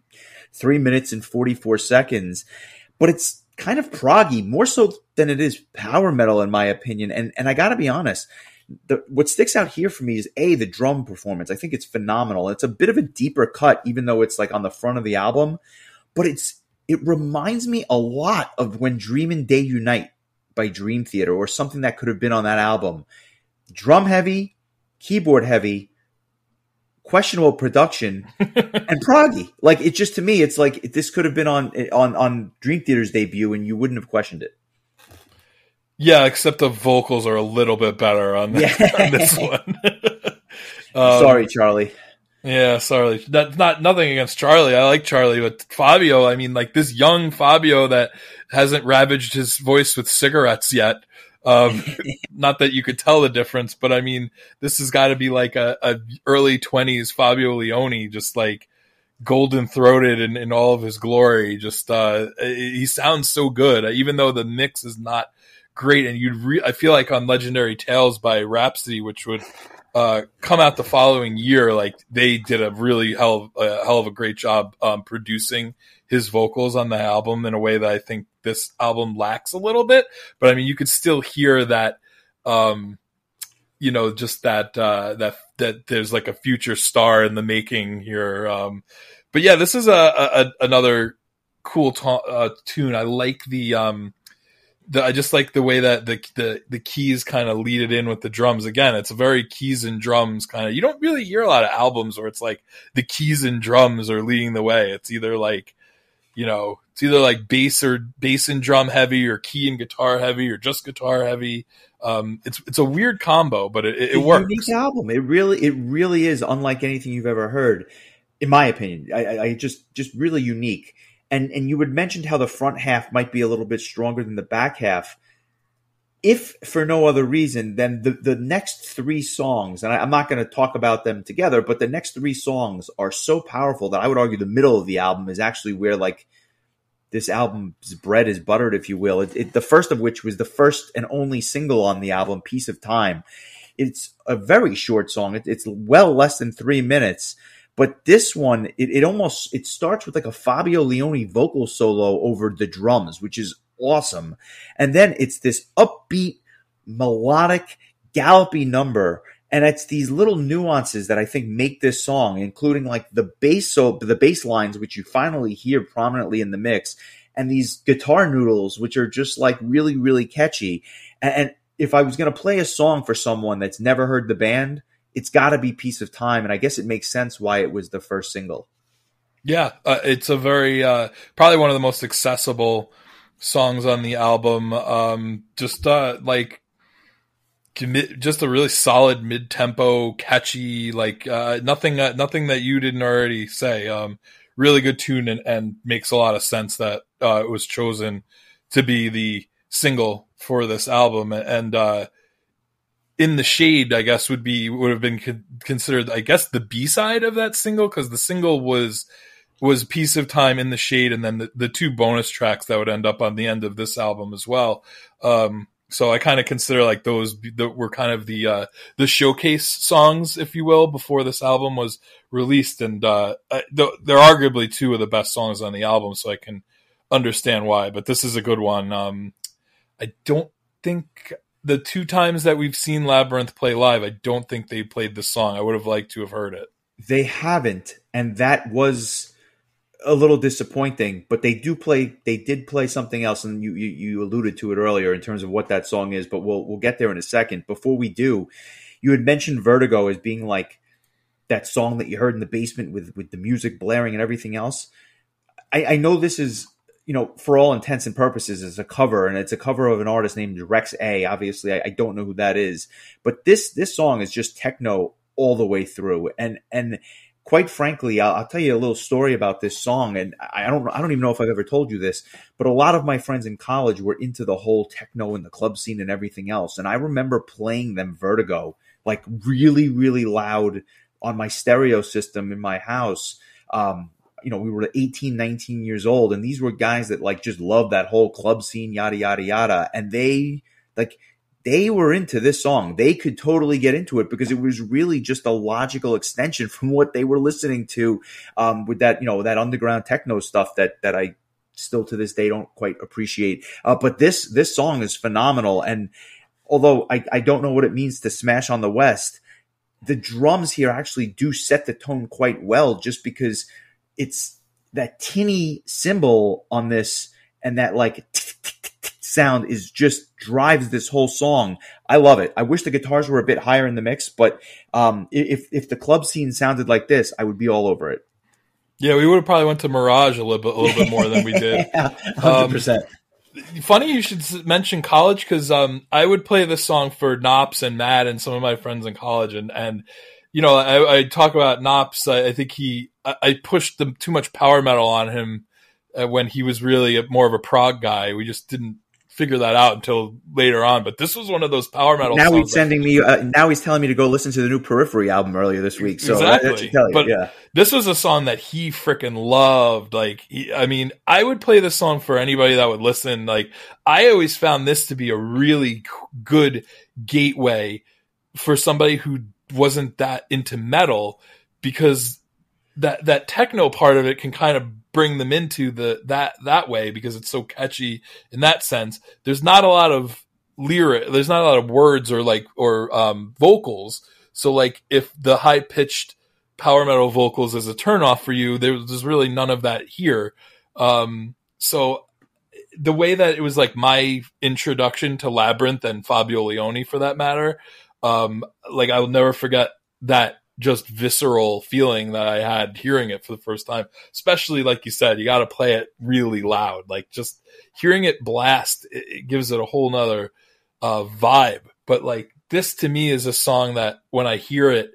three minutes and forty four seconds, but it's kind of proggy, more so than it is power metal, in my opinion. And and I got to be honest, the, what sticks out here for me is a the drum performance. I think it's phenomenal. It's a bit of a deeper cut, even though it's like on the front of the album, but it's it reminds me a lot of when Dream and Day Unite by Dream Theater or something that could have been on that album. Drum heavy, keyboard heavy, questionable production, and proggy. Like it just to me, it's like this could have been on on on Dream Theater's debut, and you wouldn't have questioned it. Yeah, except the vocals are a little bit better on yeah. on this one. um, sorry, Charlie. Yeah, sorry. That's not nothing against Charlie. I like Charlie, but Fabio, I mean, like this young Fabio that hasn't ravaged his voice with cigarettes yet. Um, not that you could tell the difference, but I mean, this has got to be like a, a, early twenties Fabio Lione, just like golden throated in, in all of his glory. Just, uh, he sounds so good, even though the mix is not great, and you'd re- I feel like on Legendary Tales by Rhapsody, which would uh, come out the following year, like they did a really hell of, a hell of a great job um, producing his vocals on the album in a way that I think this album lacks a little bit. But I mean, you could still hear that, um, you know, just that uh, that that there's like a future star in the making here. Um, but yeah, this is a, a another cool ta- uh, tune. I like the um, the, I just like the way that the the, the keys kind of lead it in with the drums. Again, it's very keys and drums kind of. You don't really hear a lot of albums where it's like the keys and drums are leading the way. It's either like, you know, it's either like bass or bass and drum heavy, or key and guitar heavy, or just guitar heavy. Um, it's it's a weird combo, but it, it, it works. Unique album. It really it really is unlike anything you've ever heard, in my opinion. I, I just just really unique and and you had mentioned how the front half might be a little bit stronger than the back half. If for no other reason, than the, the next three songs, and I, I'm not going to talk about them together, but the next three songs are so powerful that I would argue the middle of the album is actually where like this album's bread is buttered, if you will. It, it, the first of which was the first and only single on the album, "Piece of Time." It's a very short song. It, it's well less than three minutes, but this one, it, it almost it starts with like a Fabio Lione vocal solo over the drums, which is awesome. And then it's this upbeat, melodic, gallopy number. And it's these little nuances that I think make this song, including like the bass so the bass lines, which you finally hear prominently in the mix, and these guitar noodles, which are just like really, really catchy. And, if I was going to play a song for someone that's never heard the band, it's got to be piece of time and i guess it makes sense why it was the first single yeah uh, it's a very uh, probably one of the most accessible songs on the album um, just uh, like just a really solid mid-tempo catchy like uh, nothing uh, nothing that you didn't already say um, really good tune and, and makes a lot of sense that uh, it was chosen to be the single for this album. And uh, in the shade, I guess would be would have been con- considered, I guess, the B side of that single because the single was was piece of time in the shade and then the, the two bonus tracks that would end up on the end of this album as well. Um, so i kind of consider like those that were kind of the uh, the showcase songs if you will before this album was released. And uh, they're arguably two of the best songs on the album so i can understand why but this is a good one. Um, i don't think the two times that we've seen labyrinth play live i don't think they played this song. I would have liked to have heard it. They haven't and that was a little disappointing, but they do play. They did play something else, and you, you, you alluded to it earlier in terms of what that song is. But we'll we'll get there in a second. Before we do, you had mentioned Vertigo as being like that song that you heard in the basement with with the music blaring and everything else. I, I know this is you know for all intents and purposes is a cover, and it's a cover of an artist named Rex A. Obviously, I, I don't know who that is, but this this song is just techno all the way through, and and quite frankly, I'll, I'll, tell you a little story about this song, and I don't I don't even know if I've ever told you this, but a lot of my friends in college were into the whole techno and the club scene and everything else, and I remember playing them Vertigo like really really loud on my stereo system in my house. Um, you know, we were 18, 19 years old, and these were guys that like just loved that whole club scene, yada yada yada, and they like they were into this song. They could totally get into it because it was really just a logical extension from what they were listening to um, with that, you know, that underground techno stuff that that I still to this day don't quite appreciate. Uh, but this this song is phenomenal, and although I, I don't know what it means to smash on the West, the drums here actually do set the tone quite well, just because it's that tinny cymbal on this and that like sound is just drives this whole song. I love it. I wish the guitars were a bit higher in the mix, but um, if if the club scene sounded like this, I would be all over it. Yeah, we would have probably went to Mirage a little bit, a little bit more than we did. Hundred um, percent. Funny you should mention college because um, I would play this song for Knops and Matt and some of my friends in college, and and you know I, I talk about Knops. I, I think he I, I pushed them too much power metal on him uh, when he was really a, more of a prog guy. We just didn't figure that out until later on. But this was one of those power metal. Now he's sending me. Uh, now he's telling me to go listen to the new Periphery album earlier this week. So exactly. You, but yeah. this was a song that he freaking loved. Like, he, I mean, I would play this song for anybody that would listen. Like, I always found this to be a really good gateway for somebody who wasn't that into metal because that that techno part of it can kind of bring them into the that that way because it's so catchy in that sense. There's not a lot of lyric. There's not a lot of words or like or um, vocals. So like if the high pitched power metal vocals is a turnoff for you, there's really none of that here. Um, so the way that it was like my introduction to Labyrinth and Fabio Lione for that matter, um, like I will never forget that just visceral feeling that I had hearing it for the first time. Especially like you said, you got to play it really loud. Like just hearing it blast, it, it gives it a whole nother uh, vibe. But like this to me is a song that when I hear it,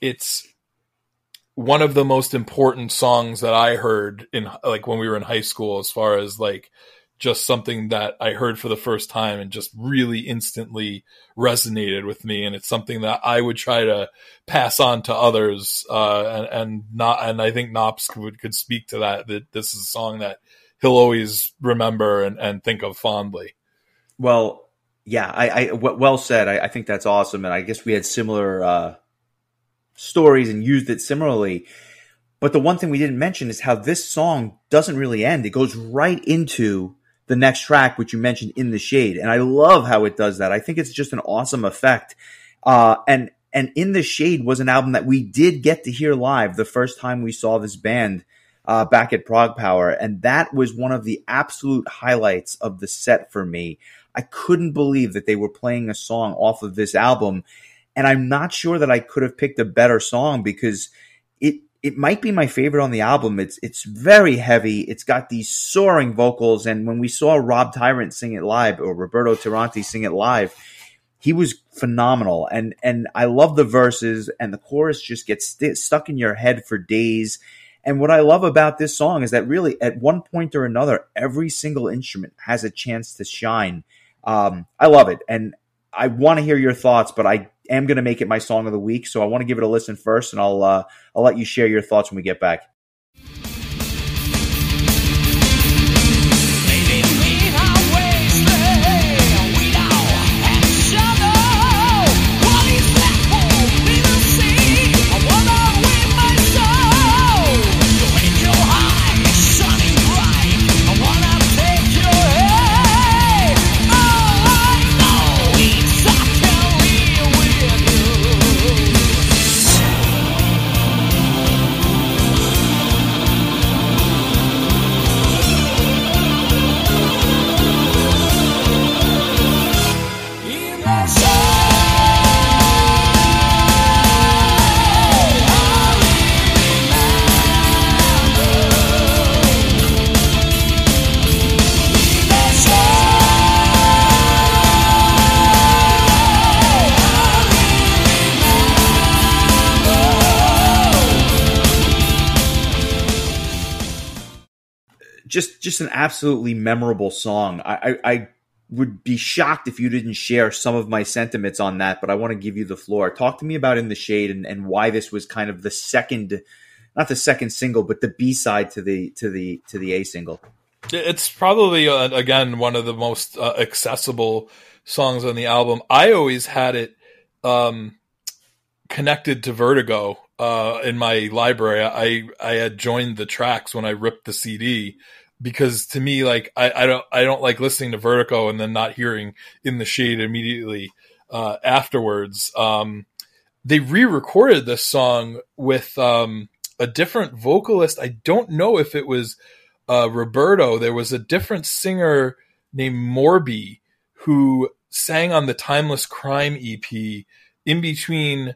it's one of the most important songs that I heard in like when we were in high school, as far as like just something that I heard for the first time and just really instantly resonated with me. And it's something that I would try to pass on to others. Uh, and, and not, and I think Knops could, could speak to that, that this is a song that he'll always remember and, and think of fondly. Well, yeah, I, I well said. I, I, think that's awesome. And I guess we had similar, uh, stories and used it similarly. But the one thing we didn't mention is how this song doesn't really end. It goes right into the next track, which you mentioned in the shade. And I love how it does that. I think it's just an awesome effect. Uh, and, and in the shade was an album that we did get to hear live the first time we saw this band, uh, back at Prague ProgPower. And that was one of the absolute highlights of the set for me. I couldn't believe that they were playing a song off of this album. And I'm not sure that I could have picked a better song because it might be my favorite on the album. It's it's very heavy. It's got these soaring vocals, and when we saw Rob Tyrant sing it live or Roberto Tirante sing it live, he was phenomenal. And and I love the verses, and the chorus just gets st- stuck in your head for days. And what I love about this song is that really, at one point or another, every single instrument has a chance to shine. Um, I love it, and I want to hear your thoughts, but I am going to make it my song of the week. So I want to give it a listen first, and I'll uh, I'll let you share your thoughts when we get back. Just just an absolutely memorable song. I, I, I would be shocked if you didn't share some of my sentiments on that, but I want to give you the floor. Talk to me about In the Shade and, and why this was kind of the second not the second single, but the B side to the to the to the A single. It's probably uh, again one of the most uh, accessible songs on the album. I always had it um, connected to Vertigo uh, in my library. I I had joined the tracks when I ripped the CD because to me, like I, I don't I don't like listening to Vertigo and then not hearing In the Shade immediately uh, afterwards. Um, they re-recorded this song with um, a different vocalist. I don't know if it was uh, Roberto. There was a different singer named Morby who sang on the Timeless Crime EP in between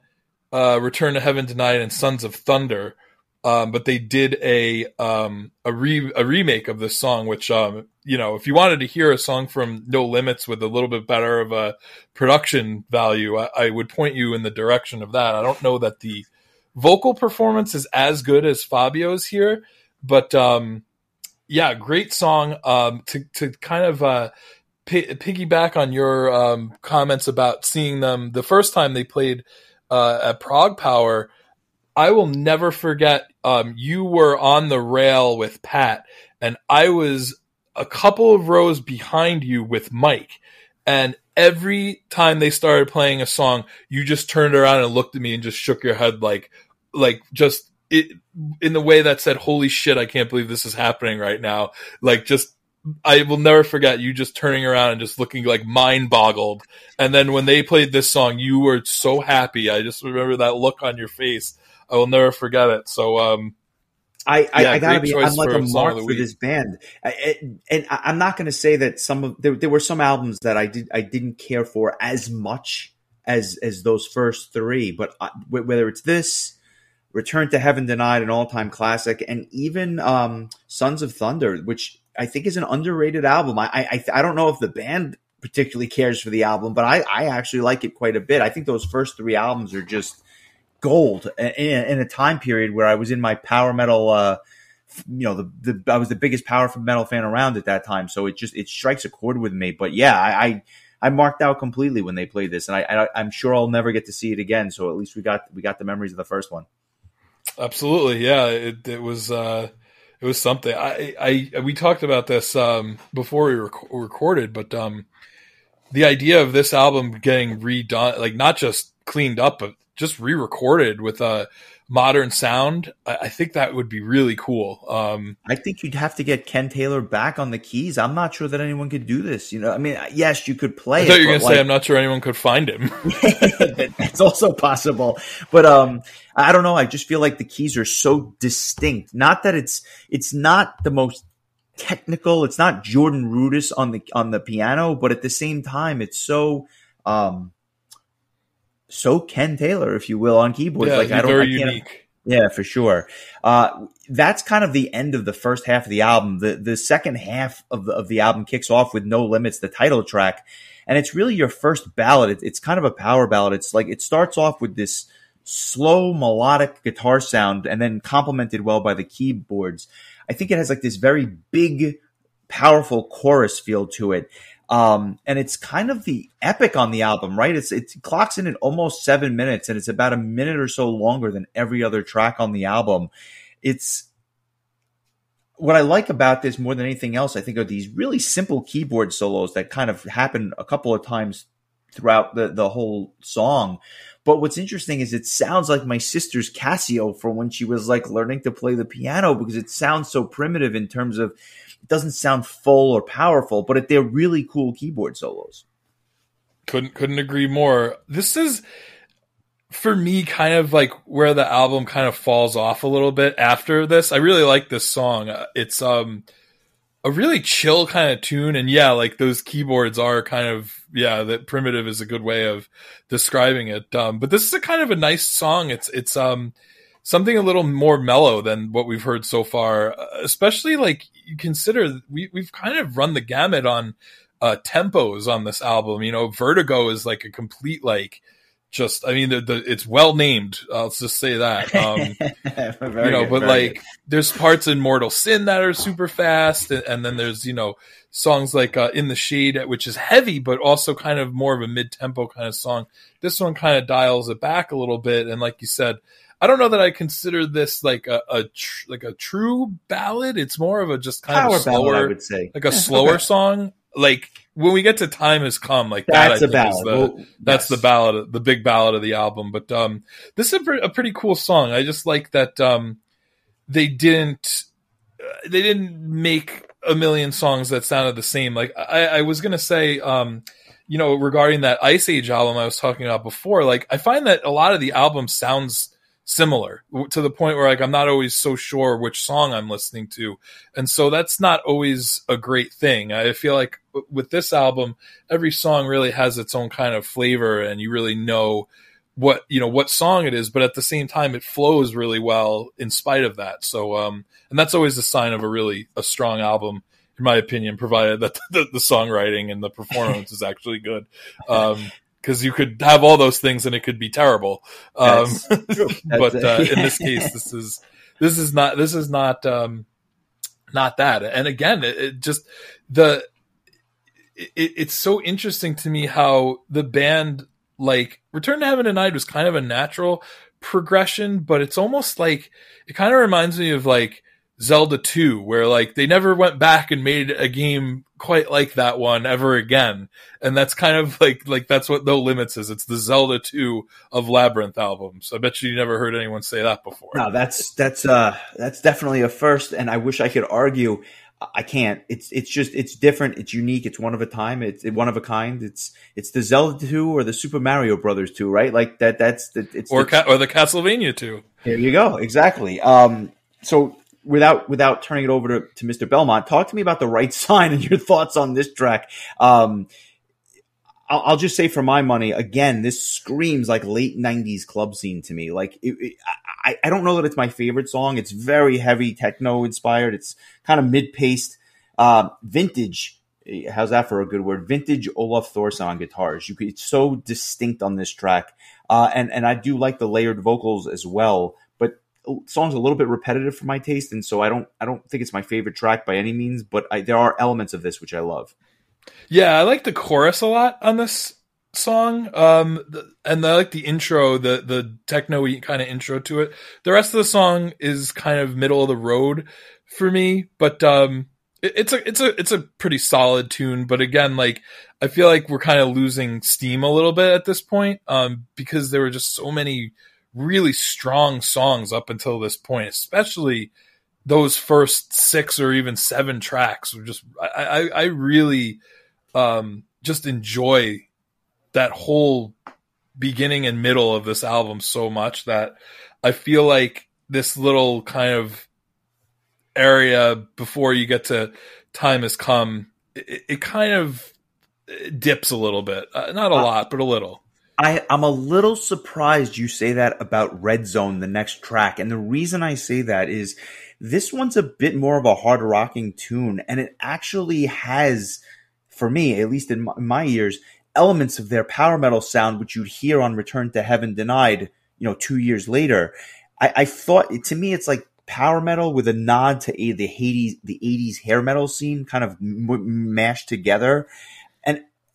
uh, Return to Heaven Denied and Sons of Thunder. Um, but they did a um, a re a remake of this song, which um, you know, if you wanted to hear a song from No Limits with a little bit better of a production value, I, I would point you in the direction of that. I don't know that the vocal performance is as good as Fabio's here, but um, yeah, great song. Um, to to kind of uh, pi piggyback on your um, comments about seeing them the first time they played uh, at ProgPower. I will never forget. Um, you were on the rail with Pat, and I was a couple of rows behind you with Mike. And every time they started playing a song, you just turned around and looked at me and just shook your head like, like just it in the way that said, "Holy shit, I can't believe this is happening right now." Like just. I will never forget you just turning around and just looking like mind boggled. And then when they played this song, you were so happy. I just remember that look on your face. I will never forget it. So, um, I, I, Yeah, I gotta be. I'm like a mark for Week. this band, I, and I- I'm not going to say that some of there, there were some albums that I did I didn't care for as much as as those first three, but I, whether it's this, Return to Heaven Denied, an all time classic, and even um, Sons of Thunder, which I think is an underrated album. I I, I don't know if the band particularly cares for the album, but I I actually like it quite a bit. I think those first three albums are just gold in, in a time period where I was in my power metal. Uh, you know, the, the I was the biggest power metal fan around at that time, so it just it strikes a chord with me. But yeah, I I, I marked out completely when they played this, and I, I I'm sure I'll never get to see it again. So at least we got we got the memories of the first one. Absolutely, yeah. It it was uh, it was something. I I we talked about this um, before we rec- recorded, but um, the idea of this album getting redone, like not just cleaned up, but just re-recorded with a modern sound, I, I think that would be really cool. Um, I think you'd have to get Ken Taylor back on the keys. I'm not sure that anyone could do this. You know, I mean, yes, you could play. I thought it, you were but, gonna say like- I'm not sure anyone could find him. That- that's also possible but um i don't know i just feel like the keys are so distinct not that it's it's not the most technical it's not jordan rudess on the on the piano but at the same time it's so um so ken taylor if you will on keyboards yeah, like i don't very I unique. yeah, for sure. Uh, that's kind of the end of the first half of the album. The the second half of the of the album kicks off with No Limits, the title track, and it's really your first ballad. It, it's kind of a power ballad. It's like it starts off with this slow melodic guitar sound and then complemented well by the keyboards. I think it has like this very big, powerful chorus feel to it. Um, and it's kind of the epic on the album, right? It's it clocks in at almost seven minutes, and it's about a minute or so longer than every other track on the album. It's what I like about this more than anything else. I think are these really simple keyboard solos that kind of happen a couple of times throughout the the whole song. But what's interesting is it sounds like my sister's Casio from when she was like learning to play the piano because it sounds so primitive in terms of it doesn't sound full or powerful, but they're really cool keyboard solos. Couldn't couldn't agree more. This is for me kind of like where the album kind of falls off a little bit after this. I really like this song. It's um a really chill kind of tune and yeah, like those keyboards are kind of yeah, that primitive is a good way of describing it. Um but this is a kind of a nice song. It's it's um something a little more mellow than what we've heard so far. Uh, especially like you consider we we've kind of run the gamut on uh tempos on this album. You know, Vertigo is like a complete like just I mean the, the it's well named. I'll just say that. Um you know, good, but like there's parts in Mortal Sin that are super fast, and, and then there's you know songs like uh, In the Shade, which is heavy but also kind of more of a mid tempo kind of song. This one kind of dials it back a little bit, and like you said, I don't know that I consider this like a, a tr- like a true ballad. It's more of a just kind power of ballad, I would say. like a slower song. Like when we get to Time Has Come, like That's that, a I think is ballad. the- Well, that's yes. the ballad, the big ballad of the album. But um, this is a, pre- a pretty cool song. I just like that um, they didn't uh, they didn't make a million songs that sounded the same. Like I, I was gonna say, um, you know, regarding that Ice Age album I was talking about before, like I find that a lot of the album sounds similar to the point where like I'm not always so sure which song I'm listening to, and so that's not always a great thing. I feel like with this album, every song really has its own kind of flavor, and you really know what you know what song it is but at the same time it flows really well in spite of that. So um and that's always a sign of a really a strong album in my opinion provided that the, the songwriting and the performance is actually good. Um because you could have all those things and it could be terrible. Um but uh, in this case this is this is not this is not um not that. And again it, it just the it, it's so interesting to me how the band like return to heaven denied was kind of a natural progression but it's almost like it kind of reminds me of like zelda 2 where like they never went back and made a game quite like that one ever again and that's kind of like like that's what no limits is it's the zelda 2 of labyrinth albums i bet you never heard anyone say that before No, that's that's uh that's definitely a first, and I wish I could argue. I can't. It's it's just it's different. It's unique. It's one of a time. It's one of a kind. It's it's the Zelda two or the Super Mario Brothers two, right? Like that. That's the it's or the, Ca- or the castlevania 2 There you go. Exactly. Um, so without without turning it over to, to Mr. Belmont, talk to me about the right sign and your thoughts on this track. Um, I'll, I'll just say for my money, again, this screams like late '90s club scene to me. Like it, it, I, I don't know that it's my favorite song. It's very heavy techno inspired. It's kind of mid paced, uh, vintage. How's that for a good word? Vintage Olaf Thorsen on guitars. You could, it's so distinct on this track, uh, and and I do like the layered vocals as well. Song's a little bit repetitive for my taste, and so I don't I don't think it's my favorite track by any means. But I, there are elements of this which I love. Yeah, I like the chorus a lot on this song. Um, the, and I like the intro, the the techno kind of intro to it. The rest of the song is kind of middle of the road for me, but um, it, it's a it's a it's a pretty solid tune. But again, like I feel like we're kind of losing steam a little bit at this point, um, because there were just so many really strong songs up until this point, especially those first six or even seven tracks were just I, I, I really um, just enjoy that whole beginning and middle of this album so much that I feel like this little kind of area before you get to time has come, it, it kind of dips a little bit, uh, not a Uh, lot, but a little. I, I'm a little surprised you say that about Red Zone, the next track. And the reason I say that is this one's a bit more of a hard rocking tune, and it actually has, for me, at least in my, in my ears, elements of their power metal sound, which you'd hear on Return to Heaven Denied you know, two years later. I, I thought to me, it's like power metal with a nod to a, the 80s, the 80s hair metal scene kind of m- mashed together.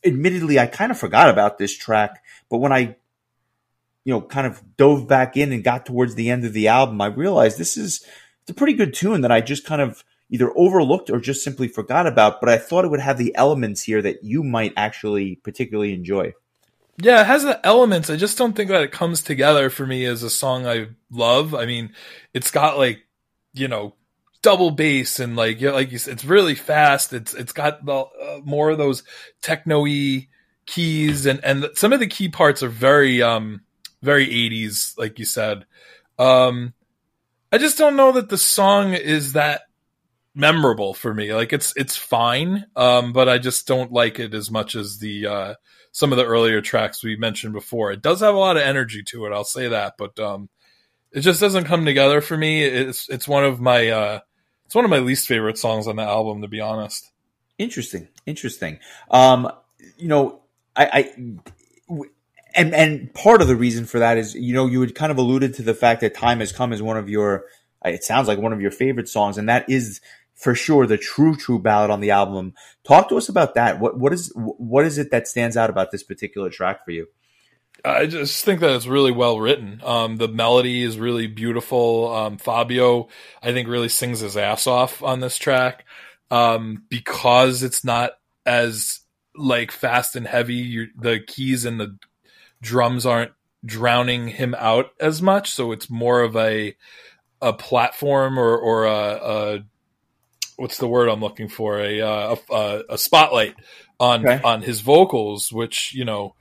Admittedly, I kind of forgot about this track, but when I, you know, kind of dove back in and got towards the end of the album, I realized this is it's a pretty good tune that I just kind of either overlooked or just simply forgot about, but I thought it would have the elements here that you might actually particularly enjoy. Yeah, it has the elements. I just don't think that it comes together for me as a song I love. I mean, it's got like, you know, double bass and like, you know, like you said, it's really fast. It's it's got the uh, more of those techno-y keys and and some of the key parts are very um very 80s like you said. Um I just don't know that the song is that memorable for me. Like it's it's fine, um, but I just don't like it as much as the uh, some of the earlier tracks we mentioned before. It does have a lot of energy to it, I'll say that, but um, it just doesn't come together for me. It's it's one of my uh, it's one of my least favorite songs on the album, to be honest. Interesting, interesting. Um, you know, I, I and and part of the reason for that is you know you had kind of alluded to the fact that time has come is one of your it sounds like one of your favorite songs and that is for sure the true true ballad on the album. Talk to us about that. What what is what is it that stands out about this particular track for you? I just think that it's really well written. Um, the melody is really beautiful. Um, Fabio, I think, really sings his ass off on this track um, because it's not as like fast and heavy. You're, the keys and the drums aren't drowning him out as much, so it's more of a a platform or or a, a what's the word I'm looking for a uh, a, a, spotlight on okay. on his vocals, which you know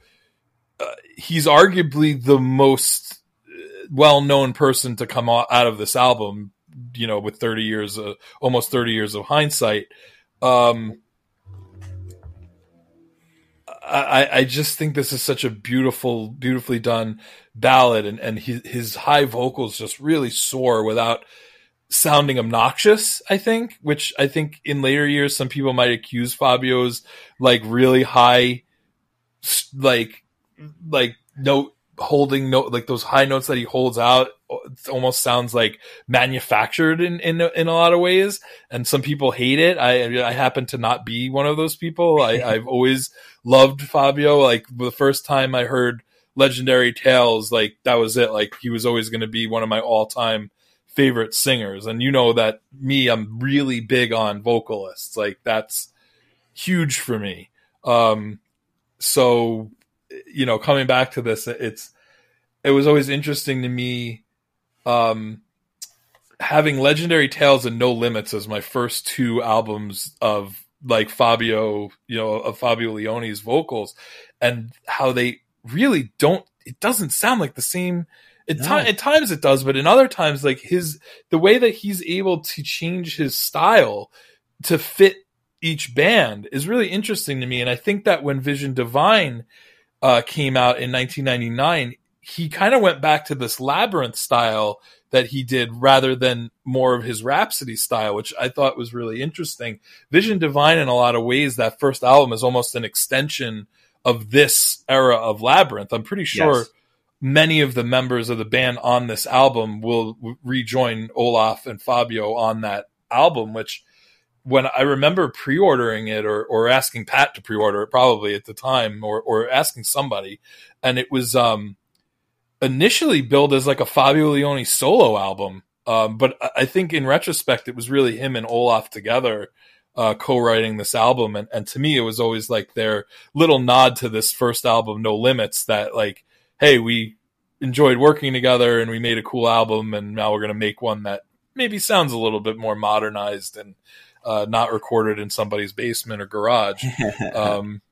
uh, he's arguably the most uh, well known person to come out of this album. You know, with 30 years, uh, almost 30 years of hindsight. Um, I, I just think this is such a beautiful, beautifully done ballad, and and his high vocals just really soar without sounding obnoxious, I think, which I think in later years some people might accuse Fabio's like really high like like note holding note like those high notes that he holds out almost sounds like manufactured in in in a lot of ways and some people hate it i i happen to not be one of those people i i've always loved fabio like the first time i heard legendary tales like that was it like he was always going to be one of my all-time favorite singers. And you know that me, I'm really big on vocalists. Like that's huge for me. Um, so, you know, coming back to this, it's, it was always interesting to me, um, having Legendary Tales and No Limits as my first two albums of like Fabio, you know, of Fabio Lione's vocals and how they really don't, it doesn't sound like the same at, no. at times it does, but in other times, like his the way that he's able to change his style to fit each band is really interesting to me. And I think that when Vision Divine uh, came out in 1999, he kind of went back to this labyrinth style that he did rather than more of his Rhapsody style, which I thought was really interesting. Vision Divine, in a lot of ways, that first album is almost an extension of this era of Labyrinth. I'm pretty sure. Yes many of the members of the band on this album will rejoin Olaf and Fabio on that album, which when I remember pre-ordering it or, or asking Pat to pre-order it probably at the time or, or asking somebody and it was um, initially billed as like a Fabio Lione solo album. Um, but I think in retrospect, it was really him and Olaf together uh, co-writing this album. And, and to me, it was always like their little nod to this first album, No Limits, that like hey, we enjoyed working together and we made a cool album, and now we're going to make one that maybe sounds a little bit more modernized and uh, not recorded in somebody's basement or garage. um,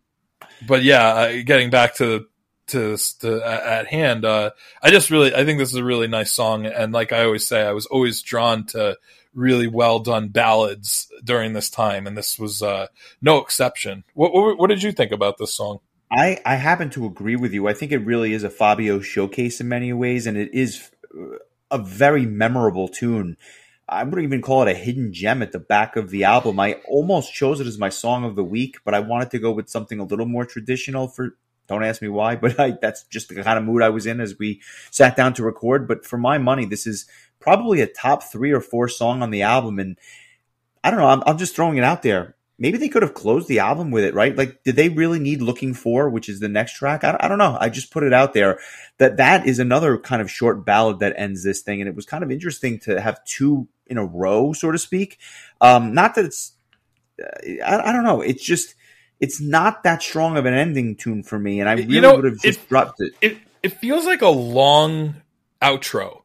but yeah, getting back to to, to at hand, uh, I just really I think this is a really nice song, and like I always say, I was always drawn to really well done ballads during this time, and this was uh, no exception. What, what, what did you think about this song? I, I happen to agree with you. I think it really is a Fabio showcase in many ways, and it is a very memorable tune. I wouldn't even call it a hidden gem at the back of the album. I almost chose it as my song of the week, but I wanted to go with something a little more traditional for Don't ask me why, but I, that's just the kind of mood I was in as we sat down to record. But for my money, this is probably a top three or four song on the album. And I don't know, I'm, I'm just throwing it out there. Maybe they could have closed the album with it, right? Like, did they really need Looking For, which is the next track? I, I don't know. I just put it out there that that is another kind of short ballad that ends this thing. And it was kind of interesting to have two in a row, so to speak. Um, not that it's, uh, I, I don't know. It's just, it's not that strong of an ending tune for me, and I really You know, would have just it- dropped it. It it feels like a long outro.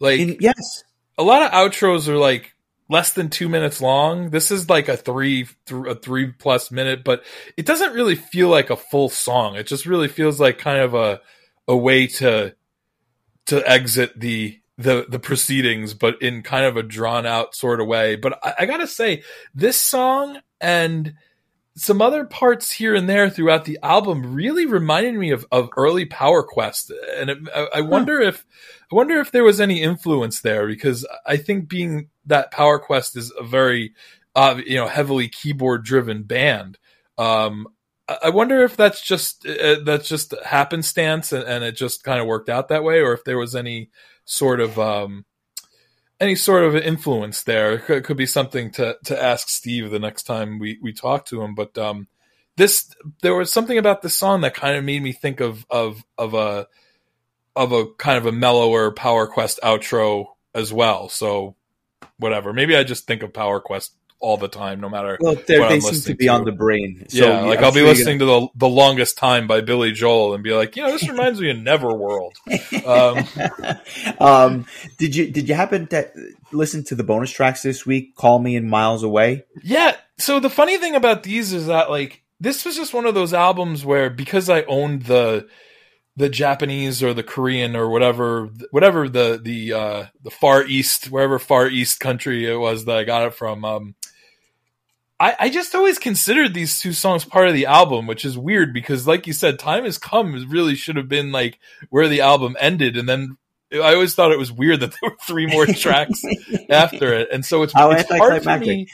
Like In, yes, a lot of outros are like less than two minutes long. This is like a three th- a three plus minute, but it doesn't really feel like a full song. It just really feels like kind of a a way to to exit the the the proceedings, but in kind of a drawn out sort of way. But I, I gotta say, this song and some other parts here and there throughout the album really reminded me of, of early Power Quest, and it, I, I wonder if I wonder if there was any influence there because I think being that Power Quest is a very uh, you know heavily keyboard driven band. Um, I I wonder if that's just uh, that's just happenstance and, and it just kind of worked out that way, or if there was any sort of um, any sort of influence there. It could, could be something to to ask Steve the next time we we talk to him. But um, this there was something about this song that kind of made me think of of of a of a kind of a mellower Power Quest outro as well. So whatever, maybe I just think of Power Quest all the time, no matter. well, they seem to be to. on the brain. So, yeah, like I'm I'll be listening to the the longest time by Billy Joel and be like, you know, this reminds me of Neverworld. Um, um, did you did you happen to listen to the bonus tracks this week? Call me and Miles Away. Yeah. So the funny thing about these is that like this was just one of those albums where because I owned the the Japanese or the Korean or whatever whatever the the uh the far east wherever far east country it was that I got it from um I, I just always considered these two songs part of the album, which is weird because, like you said, "Time Has Come" really should have been like where the album ended, and then I always thought it was weird that there were three more tracks after it, and so it's, How it's hard for me.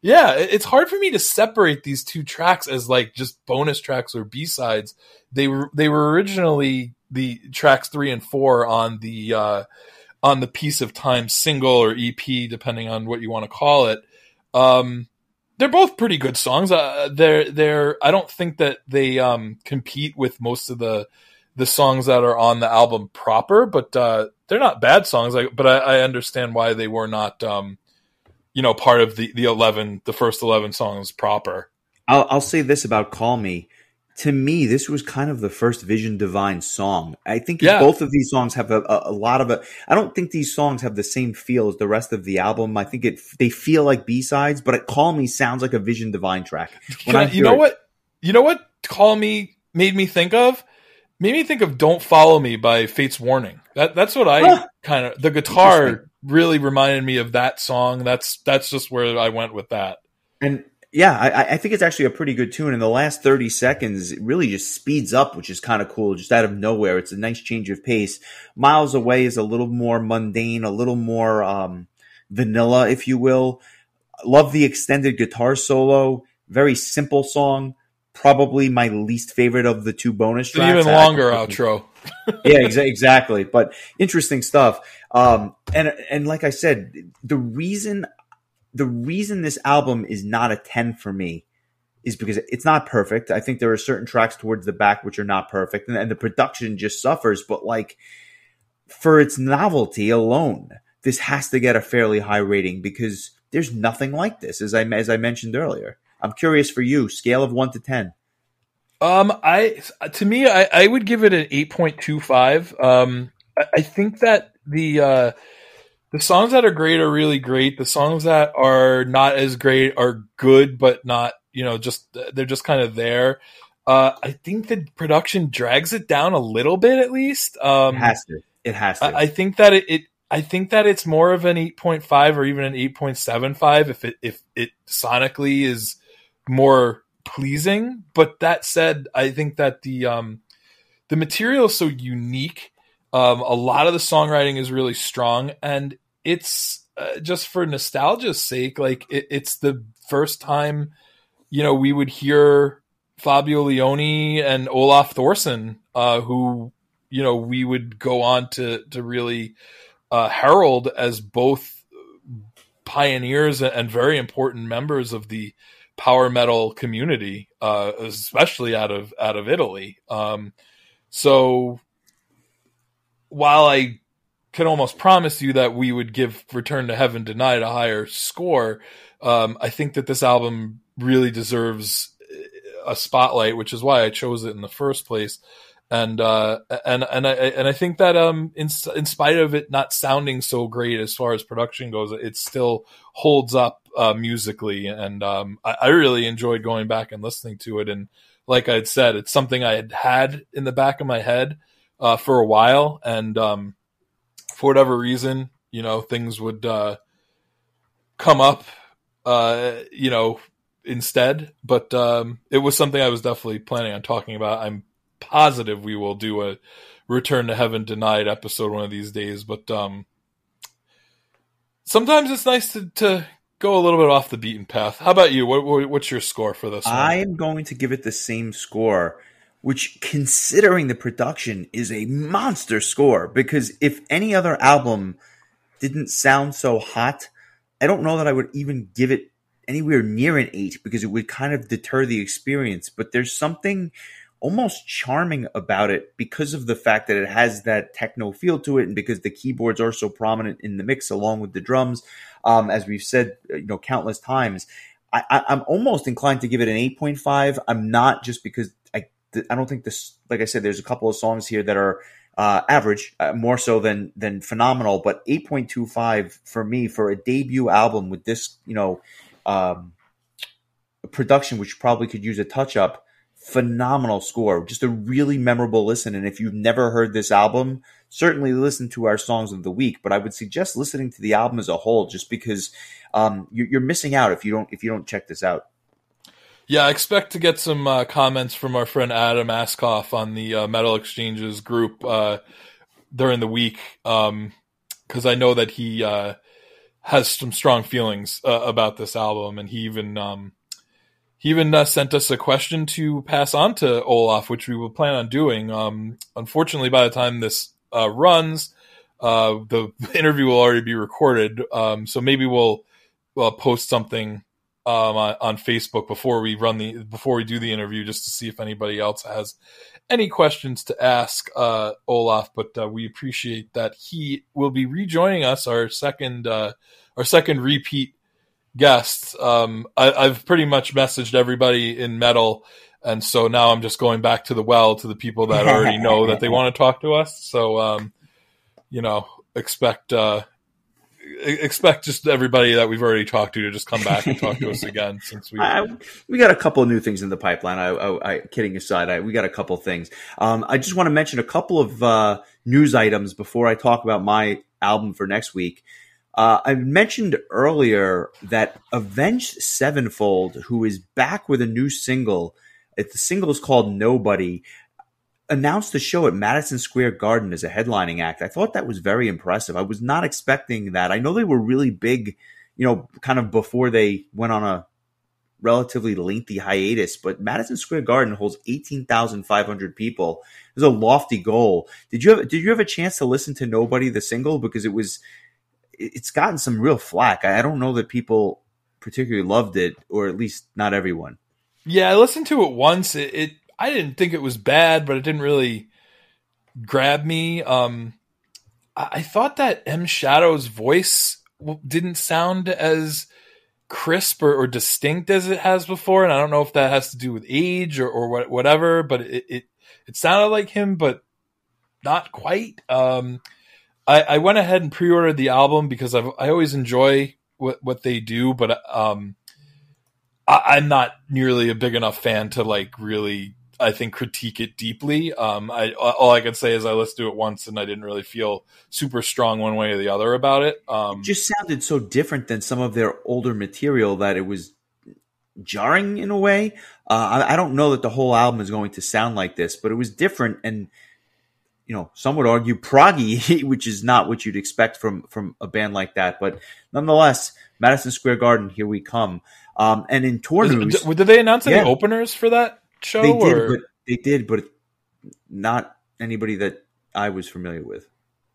Yeah, it's hard for me to separate these two tracks as like just bonus tracks or B sides. They were they were originally the tracks three and four on the uh, on the piece of time single or EP, depending on what you want to call it. Um, they're both pretty good songs. Uh, they're they're. I don't think that they um, compete with most of the the songs that are on the album proper, but uh, they're not bad songs. Like, but I, I understand why they were not, um, you know, part of the the eleven, the first eleven songs proper. I'll, I'll say this about Call Me. To me, this was kind of the first Vision Divine song. I think Yeah. both of these songs have a, a, a lot of a. I don't think these songs have the same feel as the rest of the album. I think it they feel like B sides, but it, Call Me sounds like a Vision Divine track. When I I- you know it- what? You know what? Call me made me think of. Made me think of "Don't Follow Me" by Fates Warning. That that's what I Huh. kind of. The guitar really reminded me of that song. That's that's just where I went with that. And yeah, I, I think it's actually a pretty good tune. In the last 30 seconds, it really just speeds up, which is kind of cool, just out of nowhere. It's a nice change of pace. Miles Away is a little more mundane, a little more um, vanilla, if you will. Love the extended guitar solo. Very simple song. Probably my least favorite of the two bonus An tracks. even longer outro. yeah, exa- exactly. But interesting stuff. Um, and and like I said, the reason the reason this album is not a ten for me is because it's not perfect. I think there are certain tracks towards the back which are not perfect, and, and the production just suffers. But like for its novelty alone, this has to get a fairly high rating because there's nothing like this. As I as I mentioned earlier, I'm curious for you. Scale of one to ten. Um, I to me, I, I would give it an eight point two five. Um, I, I think that the uh, the songs that are great are really great. The songs that are not as great are good, but not you know just they're just kind of there. Uh, I think the production drags it down a little bit, at least. Um, It has to. It has to. I, I think that it, it I think that it's more of an 8.5 or even an 8.75 if it if it sonically is more pleasing. But that said, I think that the um the material is so unique. Um, a lot of the songwriting is really strong, and it's uh, just for nostalgia's sake. Like it, it's the first time, you know, we would hear Fabio Lione and Olaf Thorsen, uh, who you know we would go on to to really uh, herald as both pioneers and very important members of the power metal community, uh, especially out of out of Italy. Um, so while I can almost promise you that we would give Return to Heaven Denied a higher score, um, I think that this album really deserves a spotlight, which is why I chose it in the first place. And uh, and and I and I think that um in in spite of it not sounding so great as far as production goes, it still holds up uh, musically, and um, I, I really enjoyed going back and listening to it. And like I'd said, it's something I had had in the back of my head uh, for a while, and um, for whatever reason, you know, things would uh, come up, uh, you know, instead. But um, it was something I was definitely planning on talking about. I'm positive we will do a Return to Heaven Denied episode one of these days. But um, sometimes it's nice to, to go a little bit off the beaten path. How about you? What, what, what's your score for this? One? I am going to give it the same score, which, considering the production, is a monster score. Because if any other album didn't sound so hot, I don't know that I would even give it anywhere near an eight because it would kind of deter the experience. But there's something almost charming about it because of the fact that it has that techno feel to it and because the keyboards are so prominent in the mix along with the drums um, as we've said you know countless times I, am almost inclined to give it an 8.5 i'm not just because i don't think this like i said there's a couple of songs here that are uh, average uh, more so than than phenomenal but 8.25 for me for a debut album with this you know um, production which probably could use a touch up phenomenal score, just a really memorable listen. And if you've never heard this album, certainly listen to our songs of the week. But I would suggest listening to the album as a whole, just because um, you're, you're, missing out if you don't if you don't check this out. Yeah, I expect to get some uh, comments from our friend Adam Askoff on the uh, Metal Exchanges group uh, during the week, because um, I know that he uh, has some strong feelings uh, about this album, and he even um, he even uh, sent us a question to pass on to Olaf, which we will plan on doing. Um, unfortunately, by the time this runs, the interview will already be recorded. Um, so maybe we'll, we'll post something um, on, on, Facebook before we run the before we do the interview, just to see if anybody else has any questions to ask uh, Olaf. But uh, we appreciate that he will be rejoining us, our second uh, our second repeat guest. Um, I, have pretty much messaged everybody in metal, and so now I'm just going back to the well to the people that already know that they want to talk to us. So, um, you know, expect uh, expect just everybody that we've already talked to to just come back and talk to us again. Since we I, we got a couple of new things in the pipeline. I, I, I kidding aside, I, we got a couple things. Um, I just want to mention a couple of uh, news items before I talk about my album for next week. Uh, I mentioned earlier that Avenged Sevenfold, who is back with a new single, the single is called Nobody, announced the show at Madison Square Garden as a headlining act. I thought that was very impressive. I was not expecting that. I know they were really big, you know, kind of before they went on a relatively lengthy hiatus, but Madison Square Garden holds 18,500 people. It was a lofty goal. Did you have, did you have a chance to listen to Nobody the single because it was it's gotten some real flack. I don't know that people particularly loved it, or at least not everyone. Yeah, I listened to it once. It, it I didn't think it was bad, but it didn't really grab me. Um, I, I thought that M Shadow's voice didn't sound as crisp or, or, distinct as it has before, and I don't know if that has to do with age or, or what, whatever. But it, it it sounded like him, but not quite. Um, I, I went ahead and pre-ordered the album because I've, I always enjoy what what they do, but um, I, am not nearly a big enough fan to like really. I think critique it deeply. Um, I all I could say is I listened to it once and I didn't really feel super strong one way or the other about it. Um, it just sounded so different than some of their older material that it was jarring in a way. Uh, I, I, don't know that the whole album is going to sound like this, but it was different and you know, some would argue proggy, which is not what you'd expect from from a band like that. But nonetheless, Madison Square Garden, here we come. Um, and in tour news, did they announce any yeah. openers for that? Show? They did, or but they did, but not anybody that I was familiar with.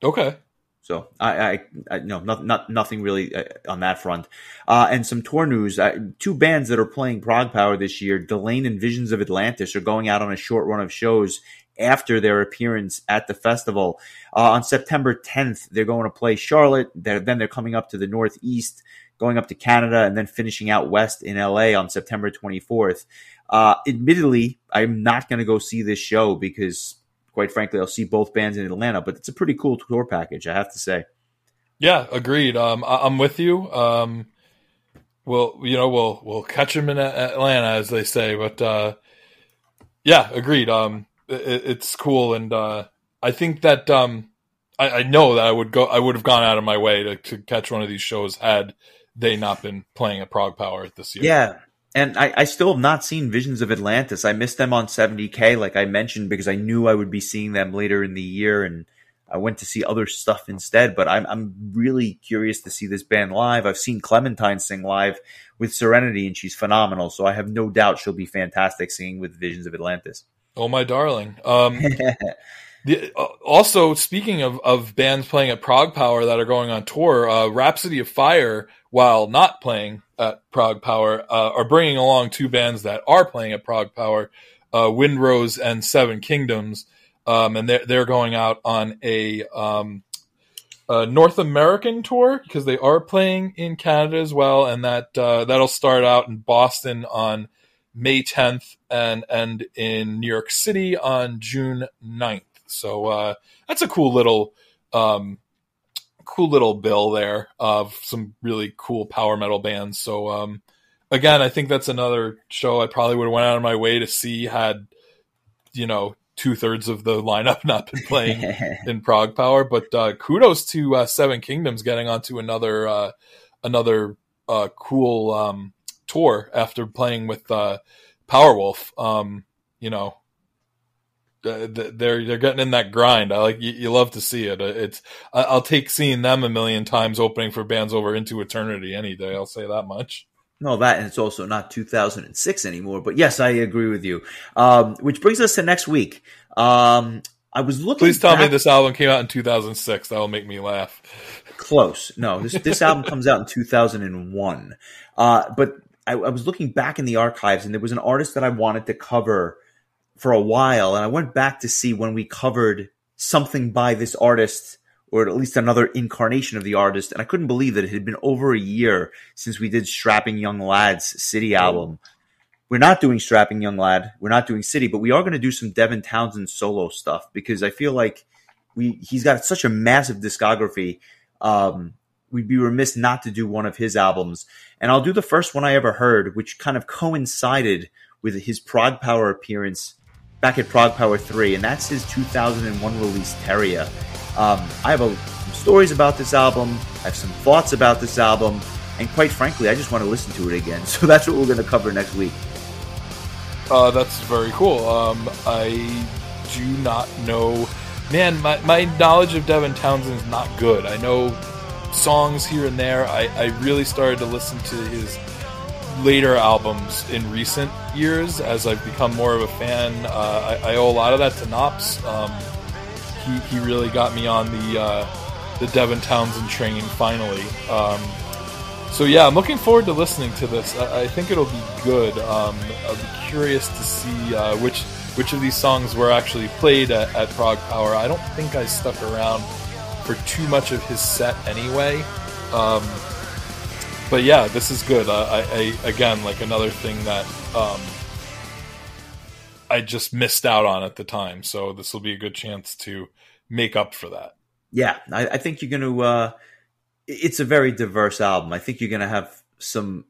okay, So I, I, I no, not, not nothing really uh, on that front. Uh, and some tour news: uh, two bands that are playing ProgPower this year, Delain and Visions of Atlantis, are going out on a short run of shows after their appearance at the festival. Uh, on September 10th, they're going to play Charlotte. They're, then they're coming up to the Northeast, going up to Canada, and then finishing out west in LA on September 24th. Uh, admittedly, I'm not going to go see this show because, quite frankly, I'll see both bands in Atlanta. But it's a pretty cool tour package, I have to say. yeah, agreed. Um, I, I'm with you. Um, we'll you know we'll we'll catch them in Atlanta as they say, but uh, yeah, agreed. Um, it, it's cool, and uh, I think that um, I, I know that I would go. I would have gone out of my way to, to catch one of these shows had they not been playing at ProgPower this year. Yeah. And I, I still have not seen Visions of Atlantis. I missed them on 70K, like I mentioned, because I knew I would be seeing them later in the year. And I went to see other stuff instead. But I'm, I'm really curious to see this band live. I've seen Clementine sing live with Serenity, and she's phenomenal. So I have no doubt she'll be fantastic singing with Visions of Atlantis. Oh my darling. Um, the, uh, also, speaking of, of bands playing at ProgPower that are going on tour, uh, Rhapsody of Fire, while not playing at ProgPower, uh, are bringing along two bands that are playing at ProgPower, uh, Wind Rose and Seven Kingdoms, um, and they're they're going out on a, um, a North American tour because they are playing in Canada as well, and that uh, that'll start out in Boston on May 10th and end in New York City on June 9th. So uh, that's a cool little um, cool little bill there of some really cool power metal bands. So um, again, I think that's another show I probably would have went out of my way to see had you know two thirds of the lineup not been playing in ProgPower. But uh, kudos to uh, Seven Kingdoms getting onto another uh, another uh, cool um, tour after playing with uh, Powerwolf. Um, you know, uh, they're they're getting in that grind. I like you, you love to see it. Uh, It's I'll take seeing them a million times opening for bands over into eternity any day. I'll say that much. No, that and it's also not 2006 anymore. But yes, I agree with you. Um, which brings us to next week. Um, I was looking. Please tell me this album came out in 2006. That will make me laugh. Close. No, this this album comes out in 2001. Uh, but I, I was looking back in the archives, and there was an artist that I wanted to cover for a while, and I went back to see when we covered something by this artist, or at least another incarnation of the artist, and I couldn't believe that it had been over a year since we did Strapping Young Lad's City album. We're not doing Strapping Young Lad. We're not doing City, but we are going to do some Devin Townsend solo stuff because I feel like we he's got such a massive discography. Um, we'd be remiss not to do one of his albums. And I'll do the first one I ever heard, which kind of coincided with his ProgPower appearance back at ProgPower 3, and that's his 2001 release, Terria. Um, I have a, some stories about this album, I have some thoughts about this album, and quite frankly, I just want to listen to it again. So that's what we're going to cover next week. Uh, that's very cool. Um, I do not know. Man, my, my knowledge of Devin Townsend is not good. I know songs here and there. I, I really started to listen to his later albums in recent years as I've become more of a fan. Uh, I, I owe a lot of that to Knops. Um, he, he really got me on the uh, the Devin Townsend train finally. Um, so yeah, I'm looking forward to listening to this. I, I think it'll be good. Um, I'll be curious to see uh, which which of these songs were actually played at, at Prague Power. I don't think I stuck around for too much of his set anyway. Um, but yeah, this is good. Uh, I, I again like another thing that um, I just missed out on at the time. So this will be a good chance to make up for that. Yeah, I, I think you're going to. Uh, it's a very diverse album. I think you're going to have some.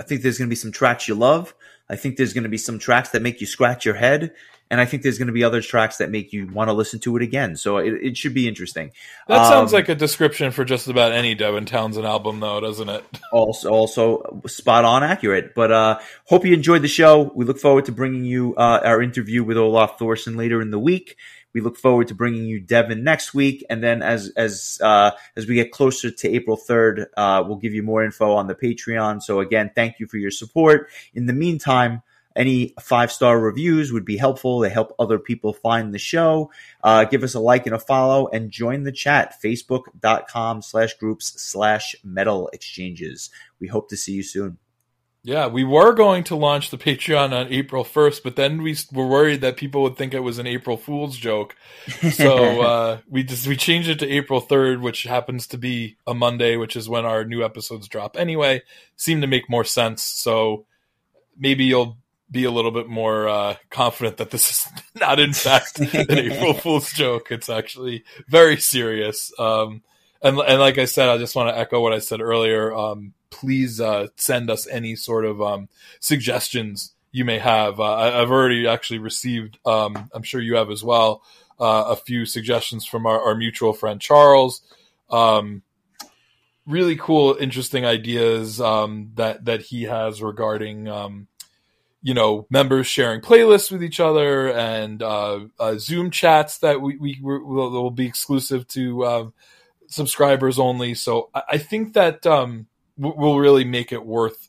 I think there's going to be some tracks you love. I think there's going to be some tracks that make you scratch your head, and I think there's going to be other tracks that make you want to listen to it again. So it, it should be interesting. That sounds Um, like a description for just about any Devin Townsend album, though, doesn't it? also also spot on accurate. But uh, hope you enjoyed the show. We look forward to bringing you uh, our interview with Olaf Thorsen later in the week. We look forward to bringing you Devin next week, and then as as uh, as we get closer to April third, uh, we'll give you more info on the Patreon. So again, thank you for your support. In the meantime, Any five star reviews would be helpful. They help other people find the show. Uh, give us a like and a follow and join the chat, facebook.com slash groups slash metal exchanges. We hope to see you soon. Yeah, we were going to launch the Patreon on April 1st, but then we were worried that people would think it was an April Fool's joke. So uh, we just we changed it to April 3rd, which happens to be a Monday, which is when our new episodes drop. Anyway, seemed to make more sense. So maybe you'll be a little bit more uh, confident that this is not in fact an April Fool's joke. It's actually very serious. Um, and and like I said, I just want to echo what I said earlier. Um, please uh, send us any sort of um, suggestions you may have. Uh, I, have already actually received, um, I'm sure you have as well, uh, a few suggestions from our, our mutual friend Charles. Um, really cool, interesting ideas um, that that he has regarding. You know, members sharing playlists with each other and uh, uh, Zoom chats that we, we will, will be exclusive to um, subscribers only. So I, I think that um, will really make it worth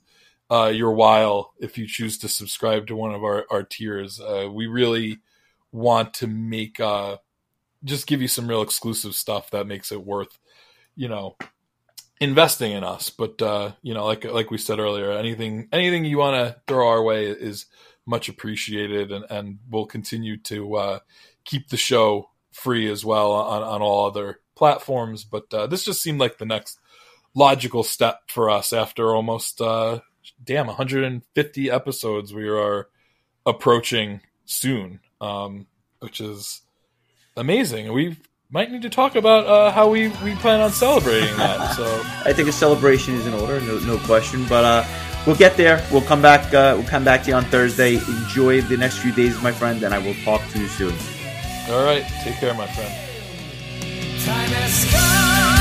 uh, your while if you choose to subscribe to one of our, our tiers. Uh, we really want to make uh, just give you some real exclusive stuff that makes it worth, you know, investing in us. But uh, you know, like like we said earlier, anything anything you want to throw our way is much appreciated, and and we'll continue to uh, keep the show free as well on on all other platforms. But uh, this just seemed like the next logical step for us after almost uh, damn 150 episodes we are approaching soon um, which is amazing we might need to talk about uh, how we, we plan on celebrating that so I think a celebration is in order, no, no question. But uh, we'll get there. We'll come back. Uh, we'll come back to you on Thursday. Enjoy the next few days, my friend, and I will talk to you soon. all right take care my friend Time has come.